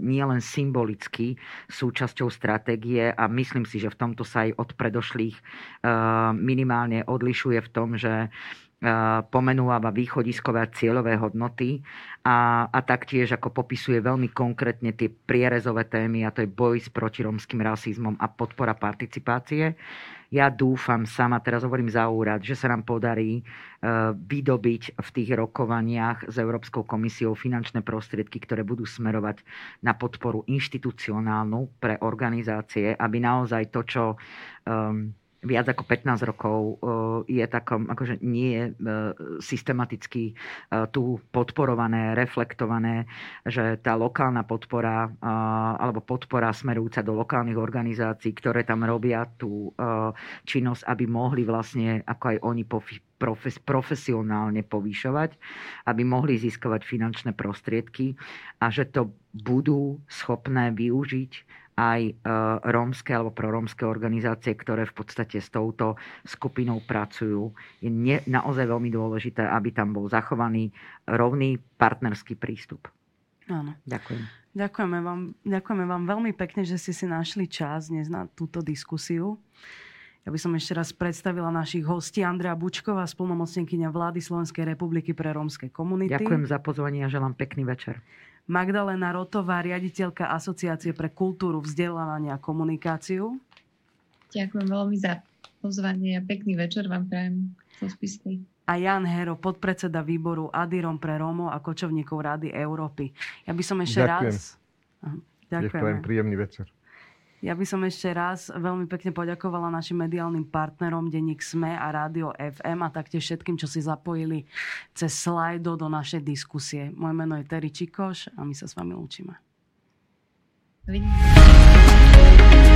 nielen symbolicky súčasťou stratégie a myslím si, že v tomto sa aj od predošlých e, minimálne odlišuje v tom, že pomenúva východiskové a cieľové hodnoty a, a taktiež ako popisuje veľmi konkrétne tie prierezové témy a to je boj s protiromským rasizmom a podpora participácie. Ja dúfam sama, teraz hovorím za úrad, že sa nám podarí e, vydobiť v tých rokovaniach s Európskou komisiou finančné prostriedky, ktoré budú smerovať na podporu inštitucionálnu pre organizácie, aby naozaj to, čo um, viac ako 15 rokov eh, je takom, akože nie je eh, systematicky eh, tu podporované, reflektované, že tá lokálna podpora alebo podpora smerujúca do lokálnych organizácií, ktoré tam robia tú činnosť, aby mohli vlastne, ako aj oni profes, profesionálne povýšovať, aby mohli získavať finančné prostriedky a že to budú schopné využiť aj e, rómske alebo prorómske organizácie, ktoré v podstate s touto skupinou pracujú. Je ne, naozaj veľmi dôležité, aby tam bol zachovaný rovný partnerský prístup. Áno. Ďakujem. Ďakujeme vám, ďakujeme vám veľmi pekne, že ste si našli čas dnes na túto diskusiu. Ja by som ešte raz predstavila našich hostí. Andrea Bučková, spolnomocnenkyňa vlády Slovenskej republiky pre rómske komunity. Ďakujem za pozvanie a želám pekný večer. Magdalena Rotová, riaditeľka Asociácie pre kultúru, vzdelávania a komunikáciu. Ďakujem veľmi za pozvanie a pekný večer vám prajem zo spisky. A Jan Hero, podpredseda výboru Adirom pre Rómov a kočovníkov Rady Európy. Ja by som ešte Ďakujem. raz... Ďakujem. príjemný večer. Ja by som ešte raz veľmi pekne poďakovala našim mediálnym partnerom Denník SME a Rádio FM a taktiež všetkým, čo si zapojili cez slajdo do našej diskusie. Moje meno je Terry Čikoš a my sa s vami lúčime. Dovidenia.